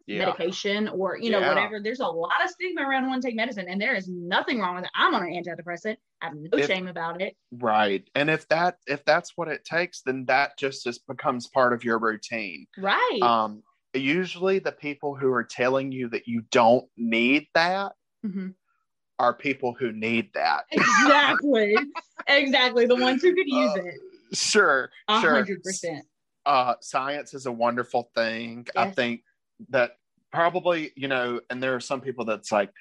Yeah. medication or, you know, Yeah. whatever. There's a lot of stigma around wanting to take medicine, and there is nothing wrong with it. I'm on an antidepressant. I have no If- shame about it. Right. And if that if that's what it takes, then that just just becomes part of your routine. Right. Um usually the people who are telling you that you don't need that Mhm. are people who need that. Exactly. exactly. The ones who could use Uh, it. Sure. Sure. hundred percent. Uh science is a wonderful thing. I think that probably, you know, and there are some people that's like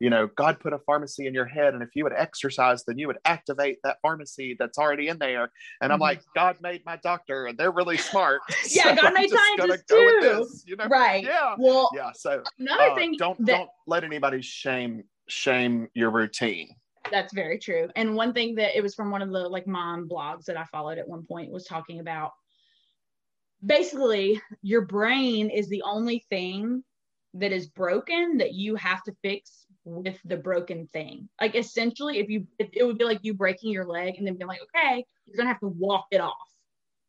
you know, God put a pharmacy in your head, and if you would exercise, then you would activate that pharmacy that's already in there. And I'm Mhm. like, God made my doctor, and they're really smart. Yeah, God I'm made scientists go too. this, you know? Right. Yeah. Well, Yeah. So another uh, thing don't that don't let anybody shame shame your routine. That's very true. And one thing that it was from one of the like mom blogs that I followed at one point was talking about basically your brain is the only thing that is broken that you have to fix with the broken thing. Like essentially, if you it, it would be like you breaking your leg and then being like, okay, you're gonna have to walk it off.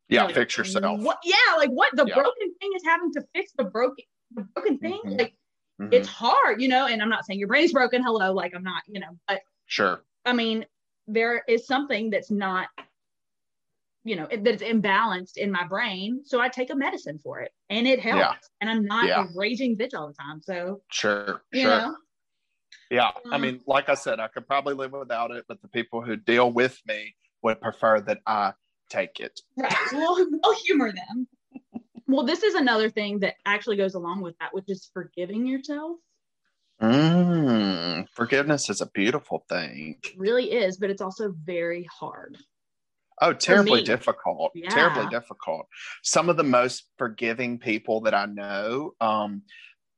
Yeah, Like, fix yourself. What? Yeah, like what? The Yeah. broken thing is having to fix the broken the broken thing. Mhm. Like Mhm. it's hard, you know. And I'm not saying your brain's broken. Hello, like I'm not, you know, but sure. I mean, there is something that's not, you know, that it's imbalanced in my brain. So I take a medicine for it and it helps. Yeah. And I'm not Yeah. a raging bitch all the time. So, Sure. you sure. know, Yeah, I Mm. mean, like I said, I could probably live without it, but the people who deal with me would prefer that I take it. right. We'll, we'll humor them. Well, this is another thing that actually goes along with that, which is forgiving yourself. Mm, forgiveness is a beautiful thing. It really is, but it's also very hard. Oh, terribly difficult. Yeah. Terribly difficult. Some of the most forgiving people that I know, um,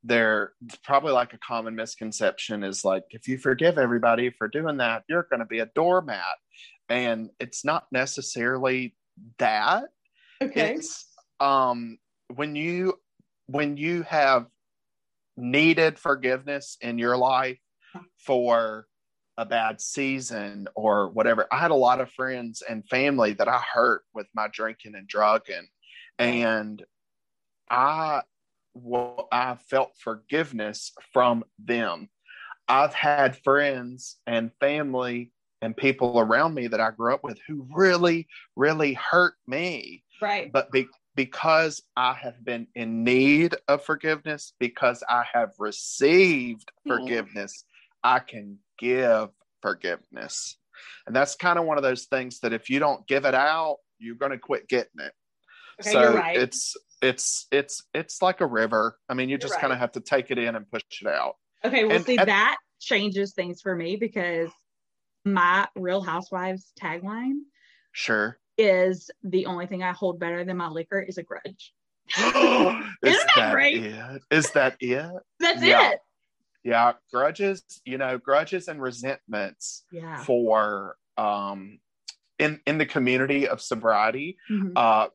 they're probably like a common misconception is like, if you forgive everybody for doing that, you're going to be a doormat. And it's not necessarily that. Okay. it's um when you when you have needed forgiveness in your life for a bad season or whatever i had a lot of friends and family that i hurt with my drinking and drugging and i well, i felt forgiveness from them i've had friends and family and people around me that i grew up with who really really hurt me Right. but be, because I have been in need of forgiveness, because I have received Mhm. forgiveness, I can give forgiveness. And that's kind of one of those things that if you don't give it out, you're going to quit getting it. Okay, so right. it's it's it's it's like a river. I mean, you just You're kind of have to take it in and push it out. Okay, well, And see, at- that changes things for me because my Real Housewives tagline Sure. is the only thing I hold better than my liquor is a grudge. is that that great? it? Is that it? That's Yeah. it. Yeah, grudges, you know, grudges and resentments Yeah. for um in in the community of sobriety Mhm. uh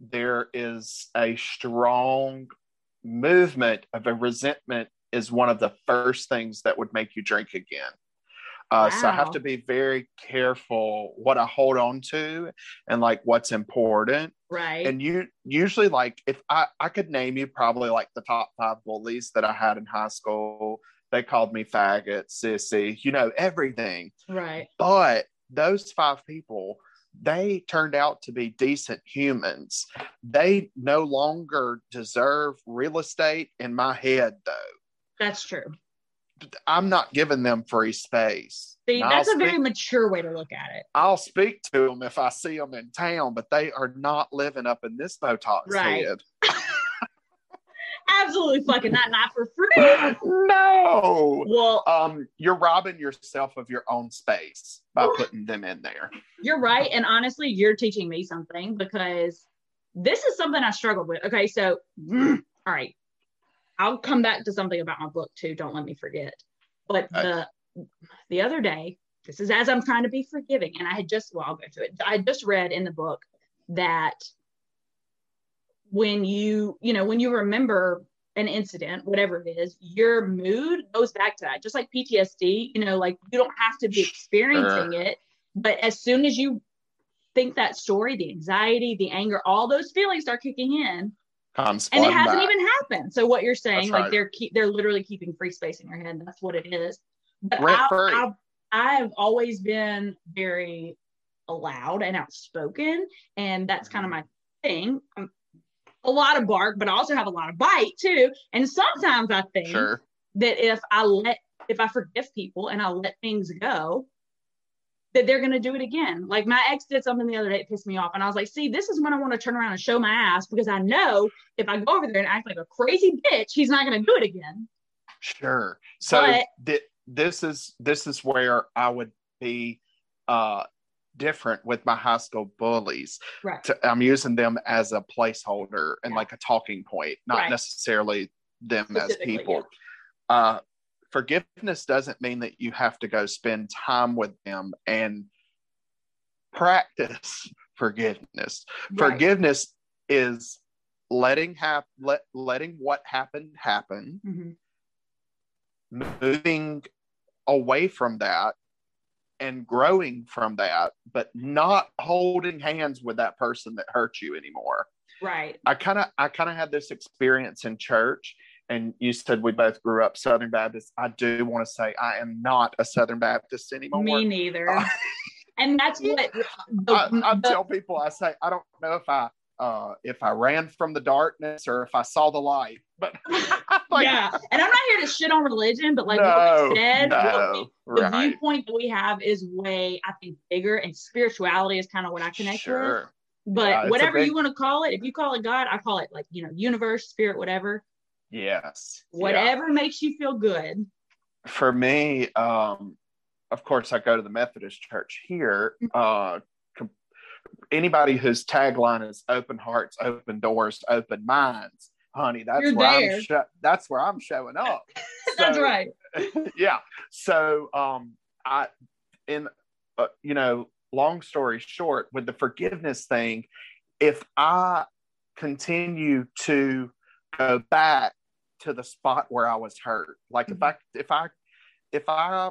there is a strong movement of a resentment is one of the first things that would make you drink again uh, so i have to be very careful what i hold on to and like what's important right. and you usually like if I I could name you probably like the top five bullies that I had in high school. They called me faggot, sissy, you know everything. right. But those five people, they turned out to be decent humans. They no longer deserve real estate in my head, though. That's true. I'm not giving them free space. See, that's a very mature way to look at it. I'll speak to them if I see them in town, but they are not living up in this Botox Right. head. Absolutely fucking not, not for free. no. Well, Um, you're robbing yourself of your own space by putting them in there. you're right. And honestly, you're teaching me something because this is something I struggled with. Okay, so all right. I'll come back to something about my book too. Don't let me forget. But the the other day, this is as I'm trying to be forgiving, and I had just well, I'll go to it. I just read in the book that when you, you know, when you remember an incident, whatever it is, your mood goes back to that. Just like PTSD, you know, like you don't have to be experiencing it, but as soon as you think that story, the anxiety, the anger, all those feelings start kicking in, and it hasn't back. even happened. So what you're saying, That's like right. they're keep they're literally keeping free space in your head. That's what it is. But I. I, I've always been very loud and outspoken, and that's kind of Mm-hmm. my thing. I'm a lot of bark, but I also have a lot of bite too. And sometimes I think Sure. that if I let if I forgive people and I let things go, that they're gonna do it again. Like my ex did something the other day that pissed me off, and I was like, see, this is when I want to turn around and show my ass because I know if I go over there and act like a crazy bitch, he's not gonna do it again. Sure. So But- did this is this is where I would be uh, different with my high school bullies. Right. To, I'm using them as a placeholder and Yeah. like a talking point, not Right. necessarily them as people. Uh, forgiveness doesn't mean that you have to go spend time with them and practice forgiveness. Right. Forgiveness is letting hap- let letting what happened happen, Mhm. moving away from that and growing from that, but not holding hands with that person that hurt you anymore. Right. I kind of I kind of had this experience in church and you said we both grew up Southern Baptist. I do want to say I am not a Southern Baptist anymore. Me neither. Uh, and that's what the, I, I the- tell people, I say, I don't know if I uh, if I ran from the darkness or if I saw the light, but like, yeah. And I'm not here to shit on religion, but like what no, we said, what we- the right, viewpoint that we have is way, I think, bigger, and spirituality is kind of what I connect with. But Yeah, whatever big- you want to call it, if you call it God, I call it like you know, universe, spirit, whatever. Yes, Yeah. Whatever makes you feel good. For me, um, of course, I go to the Methodist Church here. Mm-hmm. Uh, anybody whose tagline is "Open hearts, open doors, open minds." Honey, that's You're where there. I'm. Sho- that's where I'm showing up. That's So- right. yeah. So, um, I, in, uh, you know, long story short, with the forgiveness thing, if I continue to go back to the spot where I was hurt, like if mm-hmm. I, if I, if I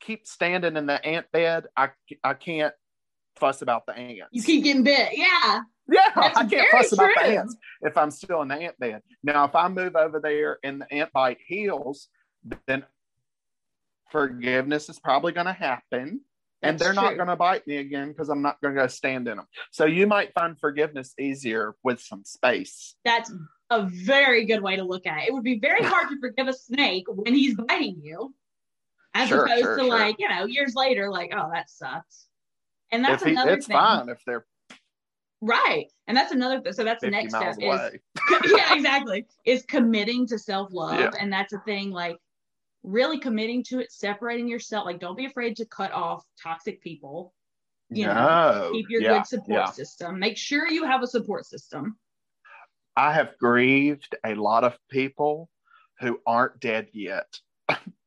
keep standing in the ant bed, I, I can't fuss about the ants. You keep getting bit. Yeah. Yeah, That's I can't fuss about the ants if I'm still in the ant bed. Now, if I move over there and the ant bite heals, then forgiveness is probably going to happen. And That's they're not going to bite me again because I'm not going to go stand in them. So you might find forgiveness easier with some space. That's a very good way to look at it. It would be very hard to forgive a snake when he's biting you, as Sure, opposed sure, to sure. like, you know, years later, like, oh, that sucks. And that's he, another it's thing. fine if they're Right. And that's another thing. So that's the next step away. is yeah, exactly. Is committing to self-love. Yeah. And that's a thing like really committing to it, separating yourself. Like don't be afraid to cut off toxic people. You know. Keep your yeah, good support yeah. system. Make sure you have a support system. I have grieved a lot of people who aren't dead yet.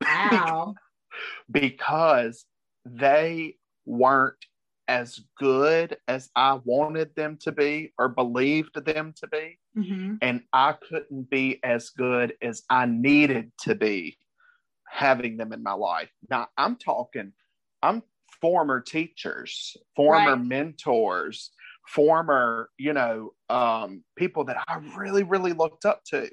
Wow. because they weren't as good as I wanted them to be or believed them to be. hmm And I couldn't be as good as I needed to be having them in my life. Now, I'm talking, I'm former teachers, former Right. mentors, former, you know, um, people that I really, really looked up to.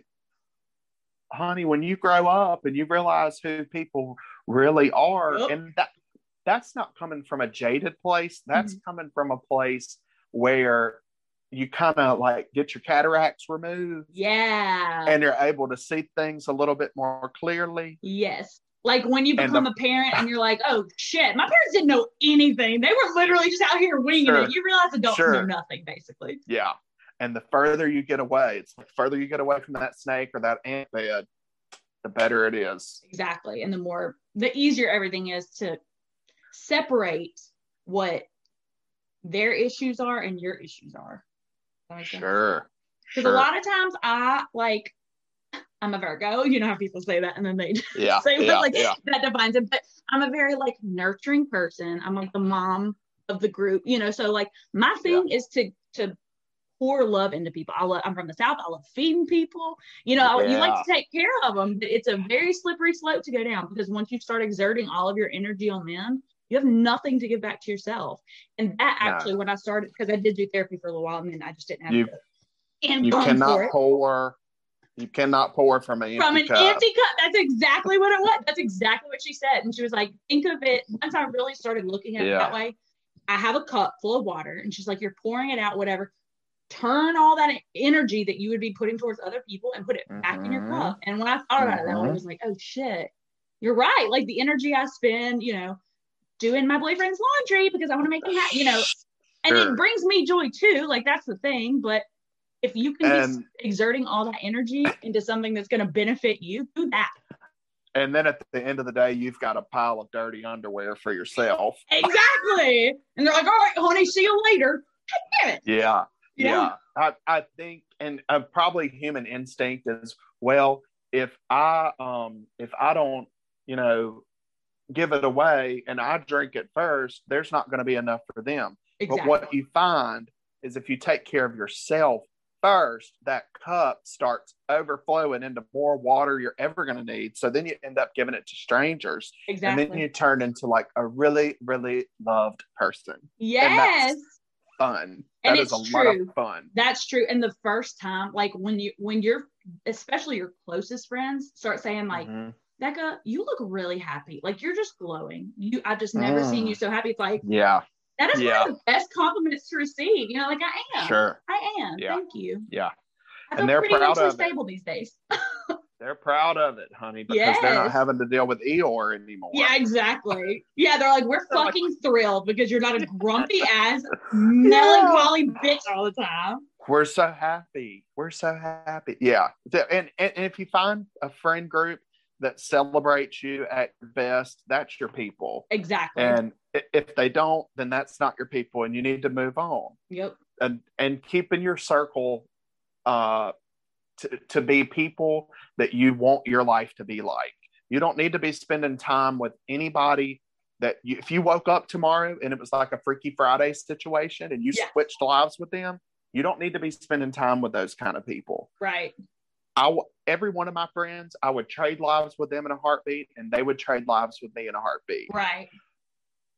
Honey, when you grow up and you realize who people really are, Yep. and that that's not coming from a jaded place. That's Mm-hmm. coming from a place where you kind of like get your cataracts removed Yeah. and you're able to see things a little bit more clearly. yes. Like when you become the- a parent and you're like, oh shit, my parents didn't know anything. They were literally just out here winging Sure. it. You realize adults Sure. know nothing, basically. Yeah. And the further you get away, it's the further you get away from that snake or that ant bed, the better it is. Exactly. And the more, the easier everything is to separate what their issues are and your issues are. That makes sense? Sure. Because Sure. a lot of times I like, I'm a Virgo. You know how people say that and then they yeah. say yeah, like yeah. that defines it. But I'm a very like nurturing person. I'm like the mom of the group, you know. So like my thing is to to pour love into people. I love, I'm from the South. I love feeding people. You know, you like to take care of them, but it's a very slippery slope to go down because once you start exerting all of your energy on them, you have nothing to give back to yourself. And that No. actually, when I started, because I did do therapy for a little while, and then I just didn't have You- income You cannot pour. You cannot pour from an empty from an cup. empty cup. That's exactly what it was. That's exactly what she said. And she was like, think of it. Once I really started looking at it that way, I have a cup full of water, and she's like, you're pouring it out, whatever. Turn all that energy that you would be putting towards other people and put it back in your Mhm. cup. And when I thought about it that way, I Mhm. was like, oh shit, you're right. Like the energy I spend, you know, doing my boyfriend's laundry because I want to make him happy, you know, and Sure. it brings me joy too. Like that's the thing. But if you can And- be exerting all that energy into something that's going to benefit you, do that. and then at the end of the day, you've got a pile of dirty underwear for yourself. Exactly. And they're like, all right, honey, see you later. Damn it. Yeah. Yeah. Yeah. I, I think, and uh, probably human instinct is well, if I, um, if I don't, you know, give it away and I drink it first, there's not going to be enough for them. Exactly. But what you find is if you take care of yourself first, that cup starts overflowing into more water you're ever going to need. So then you end up giving it to strangers. exactly. And then you turn into like a really, really loved person. yes. Fun. And That is it's a lot true. of fun. That's true. And the first time, like when you when you're especially your closest friends start saying like, Mhm. Becca, you look really happy. Like you're just glowing. You I've just never Mm. seen you so happy. It's like Yeah, that is Yeah. one of the best compliments to receive. You know, like I am. sure. I am. Yeah. Thank you. Yeah. I And they're pretty proud of it. stable these days. They're proud of it, honey, because they're not having to deal with Eeyore anymore. Yeah, exactly. Yeah, they're like, we're They're like- fucking thrilled because you're not a grumpy ass, melancholy bitch all the time. We're so happy. We're so happy. Yeah. And, and, and if you find a friend group that celebrates you at your best, that's your people. Exactly. And if they don't, then that's not your people and you need to move on. yep. And and keep in your circle uh to, to be people that you want your life to be like. You don't need to be spending time with anybody that you, if you woke up tomorrow and it was like a Freaky Friday situation and you switched lives with them, you don't need to be spending time with those kind of people. Right. I w- every one of my friends, I would trade lives with them in a heartbeat, and they would trade lives with me in a heartbeat. Right.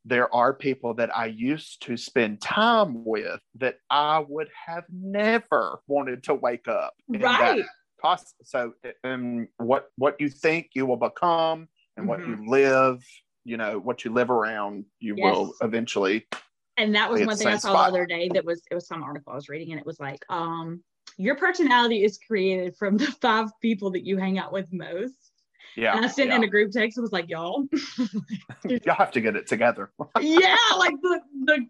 There are people that I used to spend time with that I would have never wanted to wake up. Right. pos- so, um, what what you think you will become, and what Mhm. you live, you know, what you live around, you Yes. will eventually. And that was one thing I saw spot. the other day that was it was some article I was reading and it was like, um, your personality is created from the five people that you hang out with most. Yeah, and I sent yeah. in a group text and was like, y'all, You'll have to get it together. yeah, like the the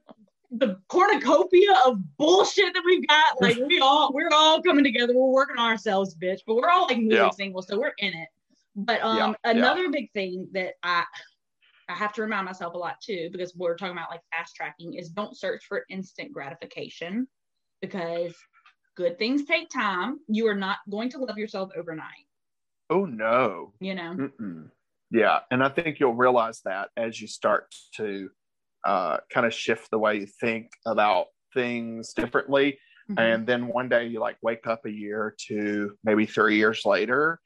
the cornucopia of bullshit that we've got. Like we all we're all coming together. We're working on ourselves, bitch. But we're all like moving Yeah. single, so we're in it. But um yeah. another big thing that I I have to remind myself a lot too, because we're talking about like fast tracking, is don't search for instant gratification because good things take time. You are not going to love yourself overnight, Oh no. you know? Mm-mm. Yeah, and I think you'll realize that as you start to uh, kind of shift the way you think about things differently, Mhm. and then one day you like wake up a year two, maybe three years later,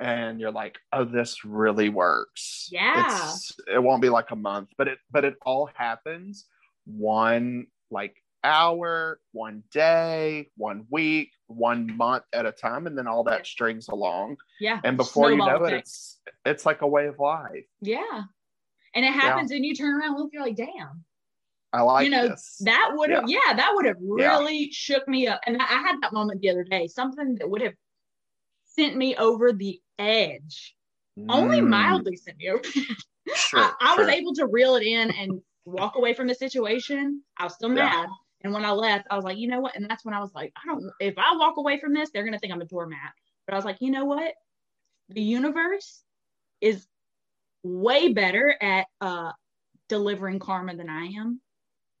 and you're like, "Oh, this really works." Yeah. It's, it won't be like a month, but it but it all happens one like hour, one day, one week, one month at a time, and then all that strings along yeah. and before you snowball know it it's it's like a way of life Yeah. And it happens and you turn around and look, you're like, damn, i like You know, this that would have, yeah. that would have Yeah. really shook me up. And I had that moment the other day, something that would have sent me over the edge, only Mm, mildly sent me over. sure, I, I was able to reel it in and walk away from the situation. I was still Yeah. mad. And when I left, I was like, you know what? And that's when I was like, I don't, if I walk away from this, they're going to think I'm a doormat. But I was like, you know what? The universe is way better at uh, delivering karma than I am.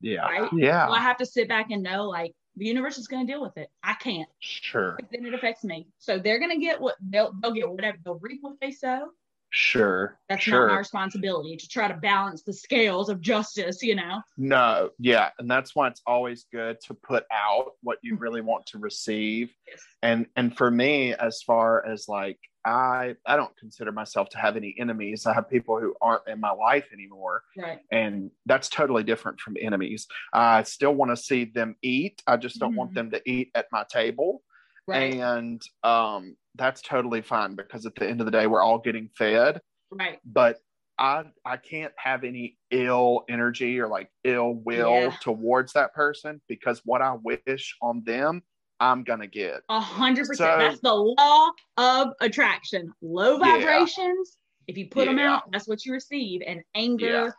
yeah right? yeah So I have to sit back and know, like, the universe is going to deal with it. I can't. sure But then it affects me. So they're going to get what they'll, they'll get whatever they'll reap what they sow. Sure That's sure not my responsibility to try to balance the scales of justice, you know? no yeah and that's why it's always good to put out what you Mm-hmm. really want to receive Yes. and and for me as far as like i i don't consider myself to have any enemies i have people who aren't in my life anymore Right. and that's totally different from enemies i still want to see them eat i just don't want Mhm. them to eat at my table Right. and um, that's totally fine because at the end of the day we're all getting fed right. but i i can't have any ill energy or like ill will Yeah. towards that person because what i wish on them i'm gonna get A hundred percent. That's the law of attraction. Low Yeah. vibrations. If you put them out, that's what you receive. And anger,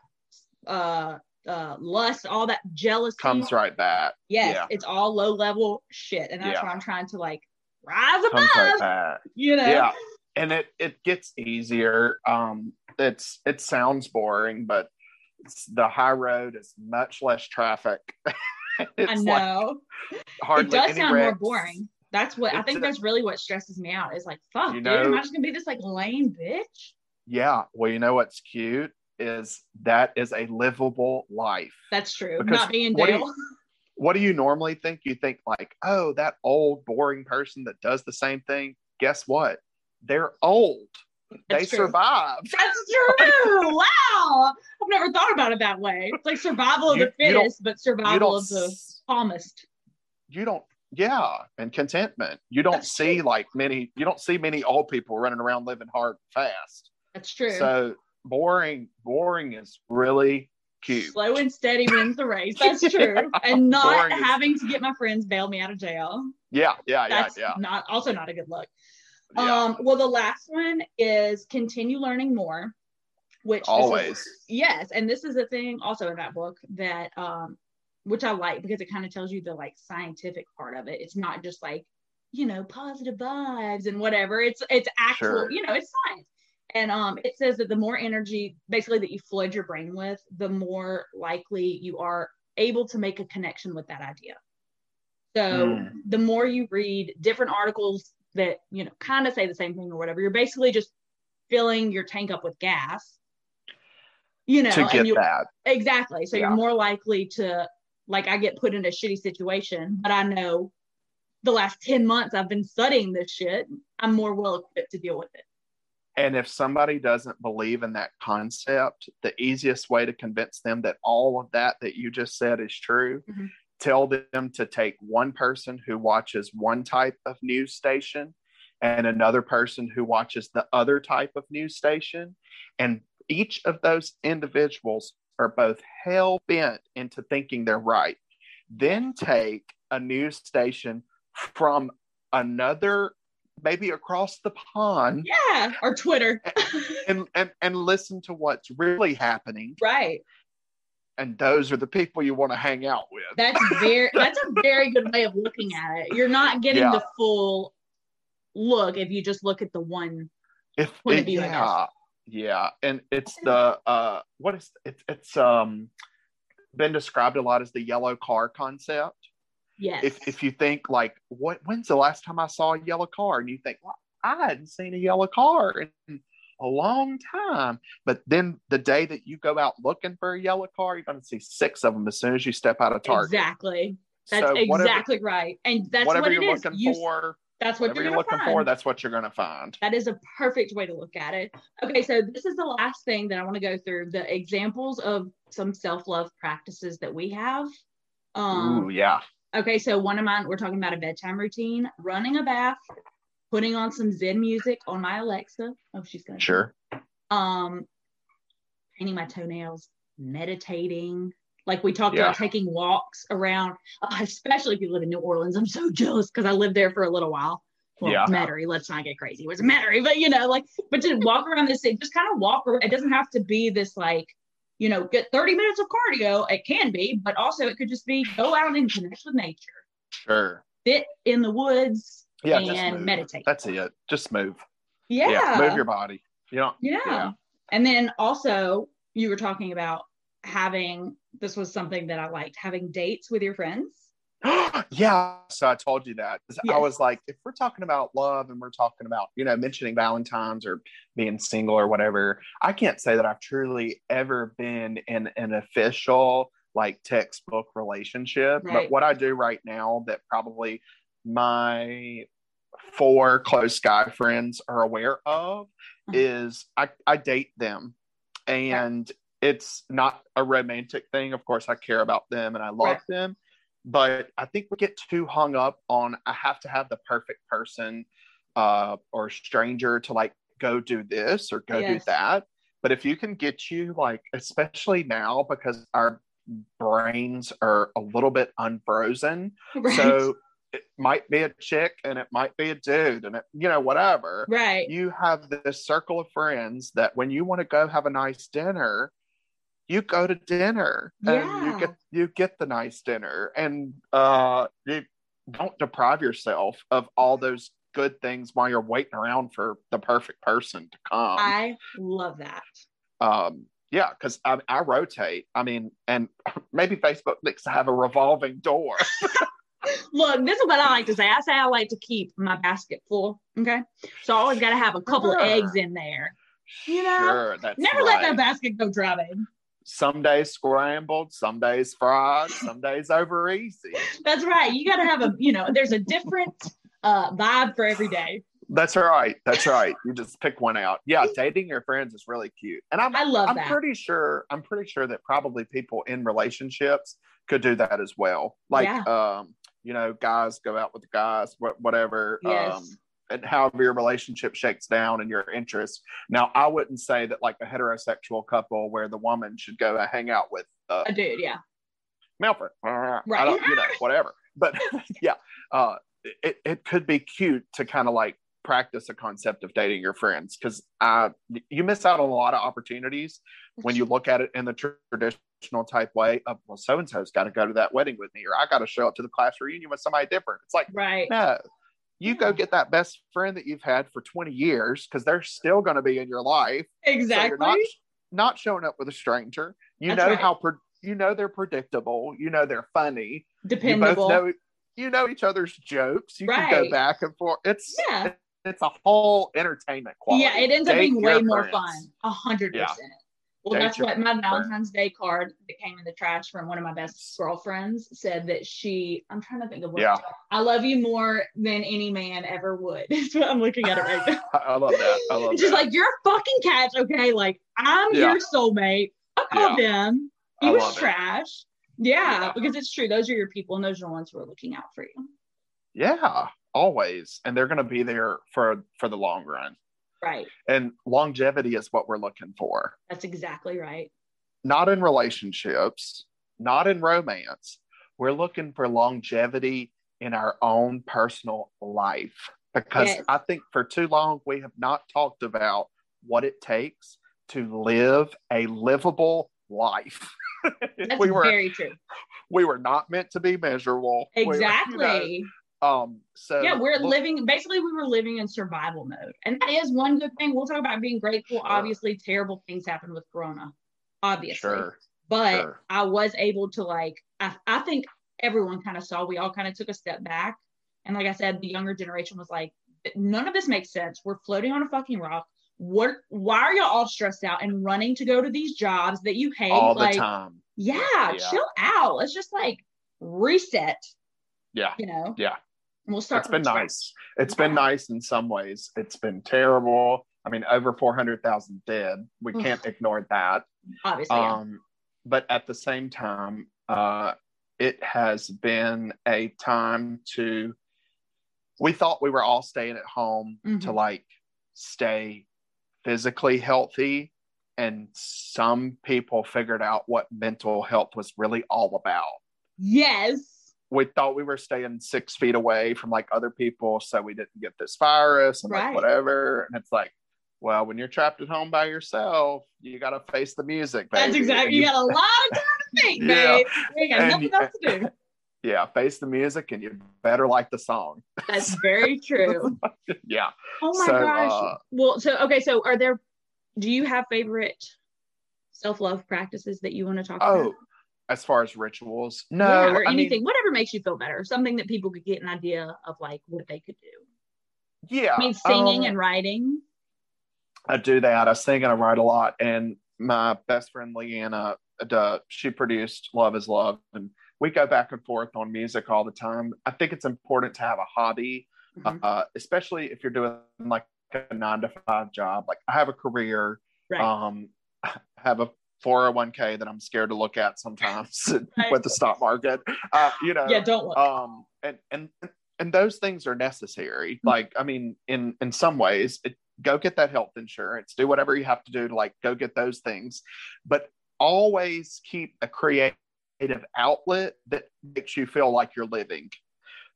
uh, uh, lust, all that jealousy. comes right back yes, yeah. it's all low level shit. And that's Yeah. why I'm trying to like rise above. You know. yeah and it it gets easier. Um, it's it sounds boring, but it's, the high road is much less traffic. I know. Like it does sound wrecks. more boring. That's what I think. a- that's really what stresses me out. Is like, fuck, You dude, am I just gonna be this like lame bitch? Yeah. Well, you know what's cute is that is a livable life. That's true. Because Not being you- Dale. What do you normally think? You think like, oh, that old boring person that does the same thing. Guess what? They're old. That's they true. survived. That's true. wow. I've never thought about it that way. It's like survival of the fittest, but survival of the calmest. You don't. Yeah, and contentment. You don't That's see true. like many. You don't see many old people running around living hard and fast. That's true. So boring. Boring is really cute. Slow and steady wins the race. That's true. And not Boring is- having to get my friends bail me out of jail. Yeah, yeah, yeah, That's yeah. not also not a good look. yeah. Um, well, the last one is continue learning more, which this is- Always. yes, and this is a thing also in that book that um, which I like because it kind of tells you the like scientific part of it. It's not just like you know positive vibes and whatever. It's it's actual, Sure. you know, it's science. And um, it says that the more energy, basically, that you flood your brain with, the more likely you are able to make a connection with that idea. So Mm. the more you read different articles that you know kind of say the same thing or whatever, you're basically just filling your tank up with gas. You know, to get you that. exactly. So Yeah. you're more likely to like I get put in a shitty situation, but I know the last 10 months I've been studying this shit. I'm more well equipped to deal with it. And if somebody doesn't believe in that concept, the easiest way to convince them that all of that that you just said is true, Mhm. tell them to take one person who watches one type of news station and another person who watches the other type of news station. And each of those individuals are both hell bent into thinking they're right. Then take a news station from another, maybe across the pond, Yeah. Or Twitter. and, and and listen to what's really happening right. and those are the people you want to hang out with That's very that's a very good way of looking at it. You're not getting Yeah. the full look if you just look at the one if point of it- view, I yeah yeah and it's the uh what is it's it's um been described a lot as the yellow car concept yes. if if you think like what when's the last time i saw a yellow car and you think well, i hadn't seen a yellow car in a long time but then the day that you go out looking for a yellow car you're going to see six of them as soon as you step out of target exactly. That's So whatever- exactly right. And that's whatever what you're is. looking You- for that's what you're, you're looking find. for that's what you're going to find That is a perfect way to look at it. Okay, so this is the last thing that I want to go through the examples of some self love practices that we have. Um, Ooh, yeah okay, so one of mine, we're talking about a bedtime routine, running a bath, putting on some Zen music on my Alexa. Oh, she's to sure Um, painting my toenails, meditating. Like we talked Yeah. about taking walks around, uh, especially if you live in New Orleans. I'm so jealous because I lived there for a little while. Well, Yeah. Metairie, let's not get crazy. It was Metairie, but you know, like, but to walk around this city, just kind of walk around. It doesn't have to be this like, you know, get 30 minutes of cardio. It can be, but also it could just be go out and connect with nature, sure sit in the woods yeah and meditate. that's it just move yeah. move your body you know Yeah. Yeah. And then also, you were talking about having this was something that I liked having dates with your friends. yeah so i told you that i was like if we're talking about love and we're talking about you know mentioning valentine's or being single or whatever i can't say that i've truly ever been in an official like textbook relationship Right. but what i do right now that probably my four close guy friends are aware of Mhm. is I, I date them and it's not a romantic thing. Of course, I care about them and I love Right. them, but I think we get too hung up on I have to have the perfect person uh, or stranger to like go do this or go do that. But if you can get you like, especially now because our brains are a little bit unfrozen, Right. so it might be a chick and it might be a dude and it, you know whatever right. you have this circle of friends that when you want to go have a nice dinner you go to dinner and Yeah. you get you get the nice dinner and uh you don't deprive yourself of all those good things while you're waiting around for the perfect person to come. I love that. Um, yeah, because I, I rotate. I mean, and maybe Facebook needs to have a revolving door. Look, this is what I like to say. I say I like to keep my basket full. Okay. So I always got to have a couple Sure. of eggs in there. You know, sure, that's Never right. let that basket go dry. Some days scrambled, some days fried, some days over easy. That's right. You got to have a, you know, there's a different uh, vibe for every day. That's right. That's right. You just pick one out. Yeah, dating your friends is really cute. And I'm I love I'm that. pretty sure I'm pretty sure that probably people in relationships could do that as well. Like um, you know, guys go out with the guys, whatever. Yes. Um and however your relationship shakes down and your interests. Now, I wouldn't say that like a heterosexual couple where the woman should go hang out with uh, a dude, yeah. Melford. I Right. don't, you know, whatever. But yeah, uh, it, it could be cute to kind of like practice a concept of dating your friends because uh, you miss out on a lot of opportunities when you look at it in the traditional type way of, well, so and so's got to go to that wedding with me, or I got to show up to the class reunion with somebody different. It's like, Right. no, you go get that best friend that you've had for 20 years because they're still going to be in your life. So Exactly. you're not not showing up with a stranger. You That's know right. how pre- you know they're predictable. You know they're funny. You Dependable. both know you know each other's jokes. You can go back and forth. It's Yeah. it's a whole entertainment quality. Yeah, it ends up Date being way more friends. fun. A hundred percent. Well, that's what my. Valentine's Day card that came in the trash from one of my best girlfriends said that she. I'm trying to think of what. Yeah. I love you more than any man ever would. That's what I'm looking at it right now. I love that. I love that. like you're a fucking catch, okay? Like I'm Yeah. your soulmate. I called him. He I was trash. Yeah, Yeah. because it's true. Those are your people, and those are the ones who are looking out for you. yeah, always, and they're going to be there for for the long run. Right. And longevity is what we're looking for. That's exactly right. not in relationships, not in romance. We're looking for longevity in our own personal life because Yes. I think for too long we have not talked about what it takes to live a livable life. That's we were very true. we were not meant to be miserable. We were, you know, Exactly. Um so yeah, we're look- living basically we were living in survival mode. And that is one good thing. We'll talk about being grateful. Sure. Obviously, terrible things happened with Corona. Obviously. sure. But sure. I was able to like I, I think everyone kind of saw we all kind of took a step back. And like I said, the younger generation was like, none of this makes sense. We're floating on a fucking rock. What why are y'all all stressed out and running to go to these jobs that you hate? All like, the time. Yeah, Yeah. chill out. Let's just like reset, Yeah. you know. Yeah. We'll start it's been nice. It's been nice in some ways. It's been terrible. I mean, over 400,000 dead. We can't ignore that. Obviously. yeah. Um, but at the same time, uh, it has been a time to, we thought we were all staying at home to Mhm. like stay physically healthy. And some people figured out what mental health was really all about Yes. We thought we were staying six feet away from like other people so we didn't get this virus and Right. like whatever and it's like well when you're trapped at home by yourself you got to face the music That's exactly. And You got a lot of time to think, Yeah. babe. We got And- nothing else to do. yeah face the music and you better like the song That's very true. yeah Oh my So, gosh. uh, well, so okay, so are there do you have favorite self-love practices that you want to talk oh about? As far as rituals no yeah, or I mean, anything, whatever makes you feel better. Something that people could get an idea of like what they could do. yeah I mean, singing um, and writing. I do that. I sing and I write a lot. And my best friend Leanna, uh, she produced Love is Love, and we go back and forth on music all the time. I think it's important to have a hobby, Mhm. uh, especially if you're doing like a nine to five job. Like I have a career, Right. um, I have a 401k that I'm scared to look at sometimes Right. with the stock market. Uh, you know, yeah, don't look. um and and and those things are necessary Mm-hmm. like i mean in in some ways it, go get that health insurance do whatever you have to do to like go get those things but always keep a creative outlet that makes you feel like you're living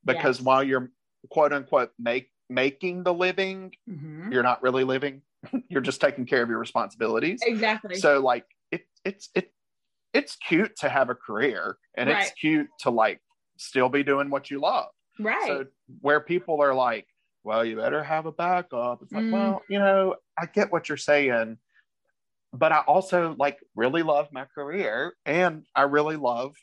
because Yes. while you're quote unquote make making the living Mhm. you're not really living you're just taking care of your responsibilities Exactly. so like it's it it's cute to have a career and it's cute to like still be doing what you love right. so where people are like, well, you better have a backup. It's like, Mm. well, you know, I get what you're saying, but I also like really love my career and I really love,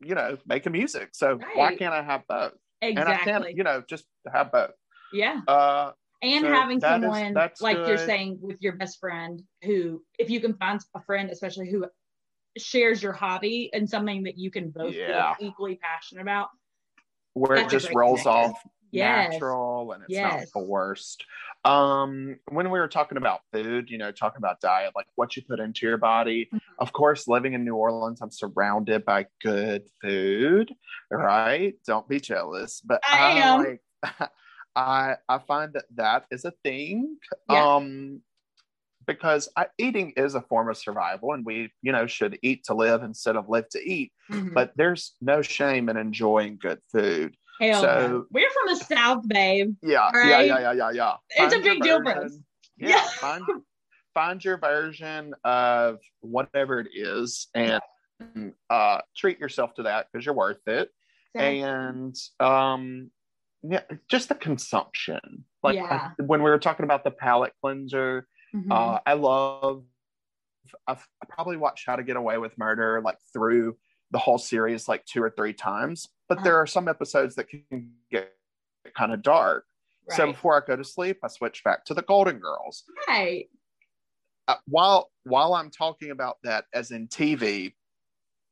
you know, making music. So why can't I have both? Exactly. And I can't, you know, just have both. yeah Uh, and So having is- someone that's like you're saying with your best friend who if you can find a friend especially who shares your hobby and something that you can both Yeah. feel equally passionate about where it just rolls connection. off Yes. natural and it's Yes. not forced. Um, when we were talking about food, you know, talking about diet, like what you put into your body. Mhm. Of course, living in New Orleans, I'm surrounded by good food, right? Don't be jealous, but I am. like I I find that that is a thing. Yeah. Um because I, eating is a form of survival and we you know should eat to live instead of live to eat Mhm. but there's no shame in enjoying good food Hell so- no. we're from the south babe yeah yeah Right? yeah yeah yeah yeah It's a Find your big deal for us. yeah, Yeah. find find your version of whatever it is and uh treat yourself to that because you're worth it and um yeah just the consumption like Yeah. I- when we were talking about the palate cleanser Mhm. uh i love I've, i probably watched how to get away with murder like through the whole series like two or three times but Uh-huh. there are some episodes that can get kind of dark so before i go to sleep i switch back to the golden girls right uh, while while i'm talking about that as in tv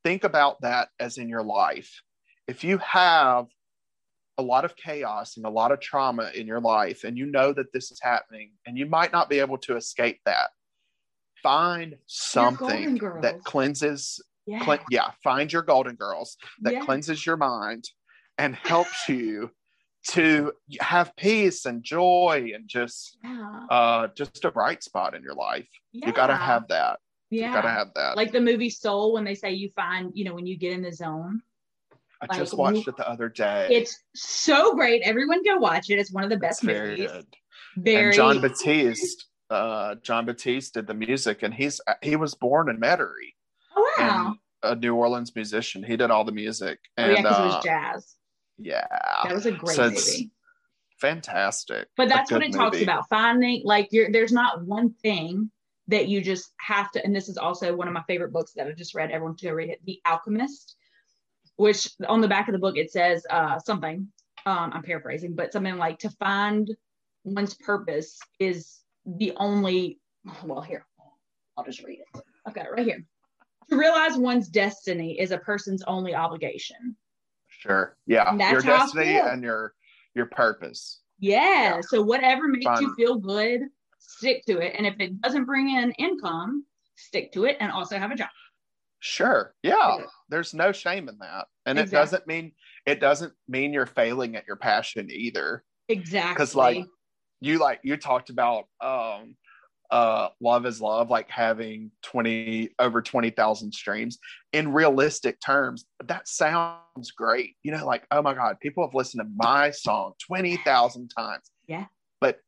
think about that as in your life if you have a lot of chaos and a lot of trauma in your life and you know that this is happening and you might not be able to escape that find something that cleanses yeah. cle- yeah find your golden girls that Yeah. cleanses your mind and helps you to have peace and joy and just yeah. uh just a bright spot in your life. You gotta have that. Yeah you gotta have that. Like the movie soul when they say you find you know when you get in the zone i like, just watched it the other day. It's so great. Everyone go watch it. It's one of the best very movies. good. Very and Jon Batiste uh Jon Batiste did the music and he's he was born in metairie. Oh wow. A new orleans musician. He did all the music. Oh and yeah because it uh, was jazz. yeah. That was a great So movie. fantastic. But that's what it talks about. Finding like you're there's not one thing that you just have to and this is also one of my favorite books that i just read. Everyone should go read it. The alchemist which on the back of the book it says uh something um i'm paraphrasing but something like to find one's purpose is the only well here i'll just read it i've got it right here to realize one's destiny is a person's only obligation Sure. Yeah. Your destiny and your your purpose. Yeah. Yeah. So whatever makes you feel good, stick to it. And if it doesn't bring in income, stick to it and also have a job. Sure. Yeah. Yeah. There's no shame in that. And it doesn't mean it doesn't mean you're failing at your passion either. Exactly. Because like you like you talked about um uh love is love like having 20 over 20,000 streams in realistic terms that sounds great you know like oh my god people have listened to my song 20,000 times Yeah. but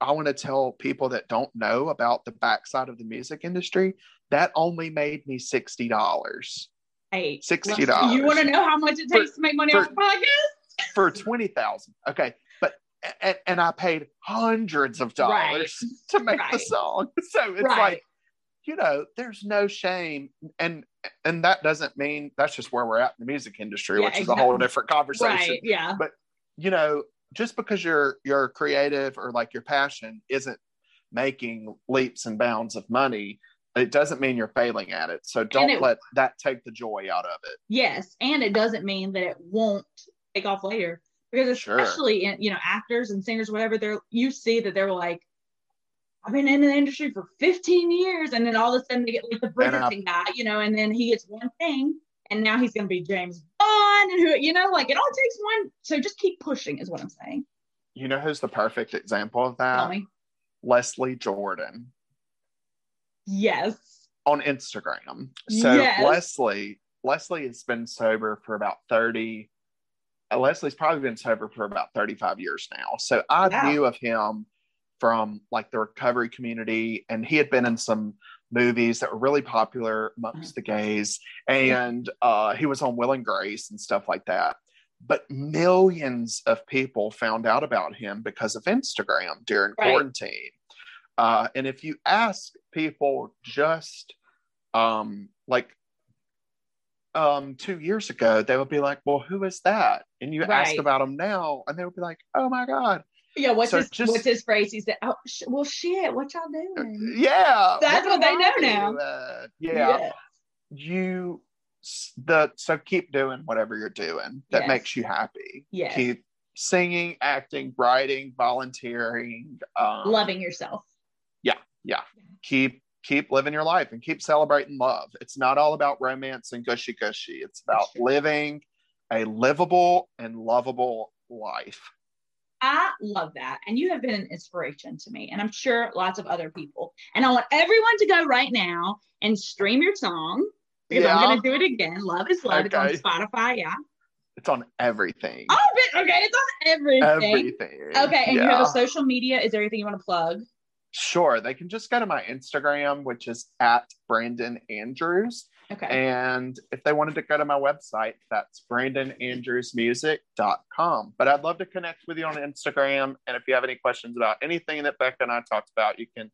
I want to tell people that don't know about the backside of the music industry that only made me $60 hey, $60. You want to know how much it For- takes to make money for- off a podcast? for 20,000 okay but and, and I paid hundreds of dollars to make the song so it's Right. like you know there's no shame and and that doesn't mean that's just where we're at in the music industry Yeah, which is a whole different conversation Right. Yeah. But you know just because you're you're creative or like your passion isn't making leaps and bounds of money it doesn't mean you're failing at it so don't it- let that take the joy out of it Yes. And it doesn't mean that it won't take off later. Because Sure. especially in, you know, actors and singers, whatever, they're you see that they're like, I've been in the industry for 15 years, and then all of a sudden they get like the Bridgerton guy, you know, and then he gets one thing, and now he's gonna be James Bond, and who, you know, like it all takes one. So just keep pushing, is what I'm saying. you know who's the perfect example of that leslie jordan Yes. on Instagram. So Yes. Leslie, Leslie has been sober for about 30. uh, Leslie's probably been sober for about 35 years now. So I Wow. knew of him from like the recovery community, and he had been in some movies that were really popular amongst the gays, and uh, he was on Will and Grace and stuff like that. but millions of people found out about him because of Instagram during Right. quarantine. Uh, and if you ask people just um, like um, two years ago, they would be like, "Well, who is that?" And you ask about him now, and they would be like, "Oh my god, Yeah, what's So his just- what's his phrase? He said, "Oh, sh- well, shit, what y'all doing?" yeah, That's what they know now. doing?" Yeah, you the so keep doing whatever you're doing that Yes. makes you happy. Yes. Keep singing, acting, writing, volunteering. Um, loving yourself. Keep keep living your life and keep celebrating love. It's not all about romance and gushy gushy. It's about true. living a livable and lovable life. I love that. And you have been an inspiration to me, and I'm sure lots of other people. And I want everyone to go right now and stream your song because I'm going to do it again. Love is Love. Okay. It's on Spotify. Yeah. It's on everything. Oh, okay. It's on everything. everything. Okay. And you have a social media. Is there anything you want to plug? Sure. They can just go to my Instagram, which is at Brandon Andrews. Okay. And if they wanted to go to my website, that's brandonandrewsmusic.com. But I'd love to connect with you on Instagram. And if you have any questions about anything that Becca and I talked about, you can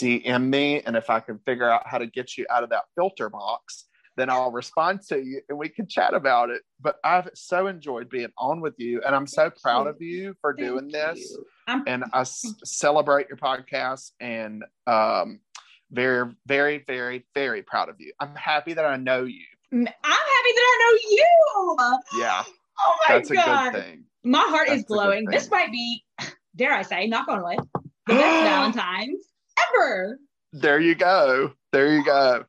DM me. And if I can figure out how to get you out of that filter box, then I'll respond to you and we can chat about it. But I've so enjoyed being on with you. And I'm so Thank proud you. of you for Thank doing this and I s- celebrate your podcast and um, very, very, very, very proud of you. I'm happy that I know you. I'm happy that I know you. Yeah, Oh my that's a God. good thing. My heart That's is glowing. This might be, dare I say, knock on wood, the best Valentine's ever. There you go. There you go.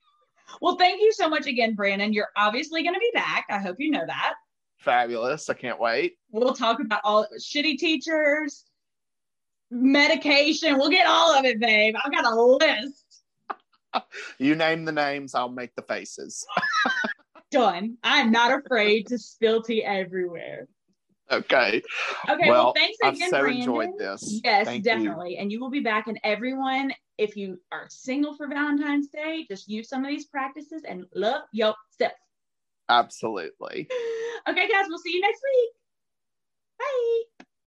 Well, thank you so much again, Brandon. You're obviously going to be back. I hope you know that. Fabulous. I can't wait. We'll talk about all shitty teachers, medication. We'll get all of it, babe. I've got a list. You name the names, I'll make the faces. Done. I'm not afraid to spill tea everywhere. Okay. Okay. Well, well, thanks I've so Brandon. enjoyed this. Yes, Thank you. definitely. And you will be back. And everyone, if you are single for Valentine's Day, just use some of these practices and love yourself. Absolutely. Okay, guys, we'll see you next week. Bye.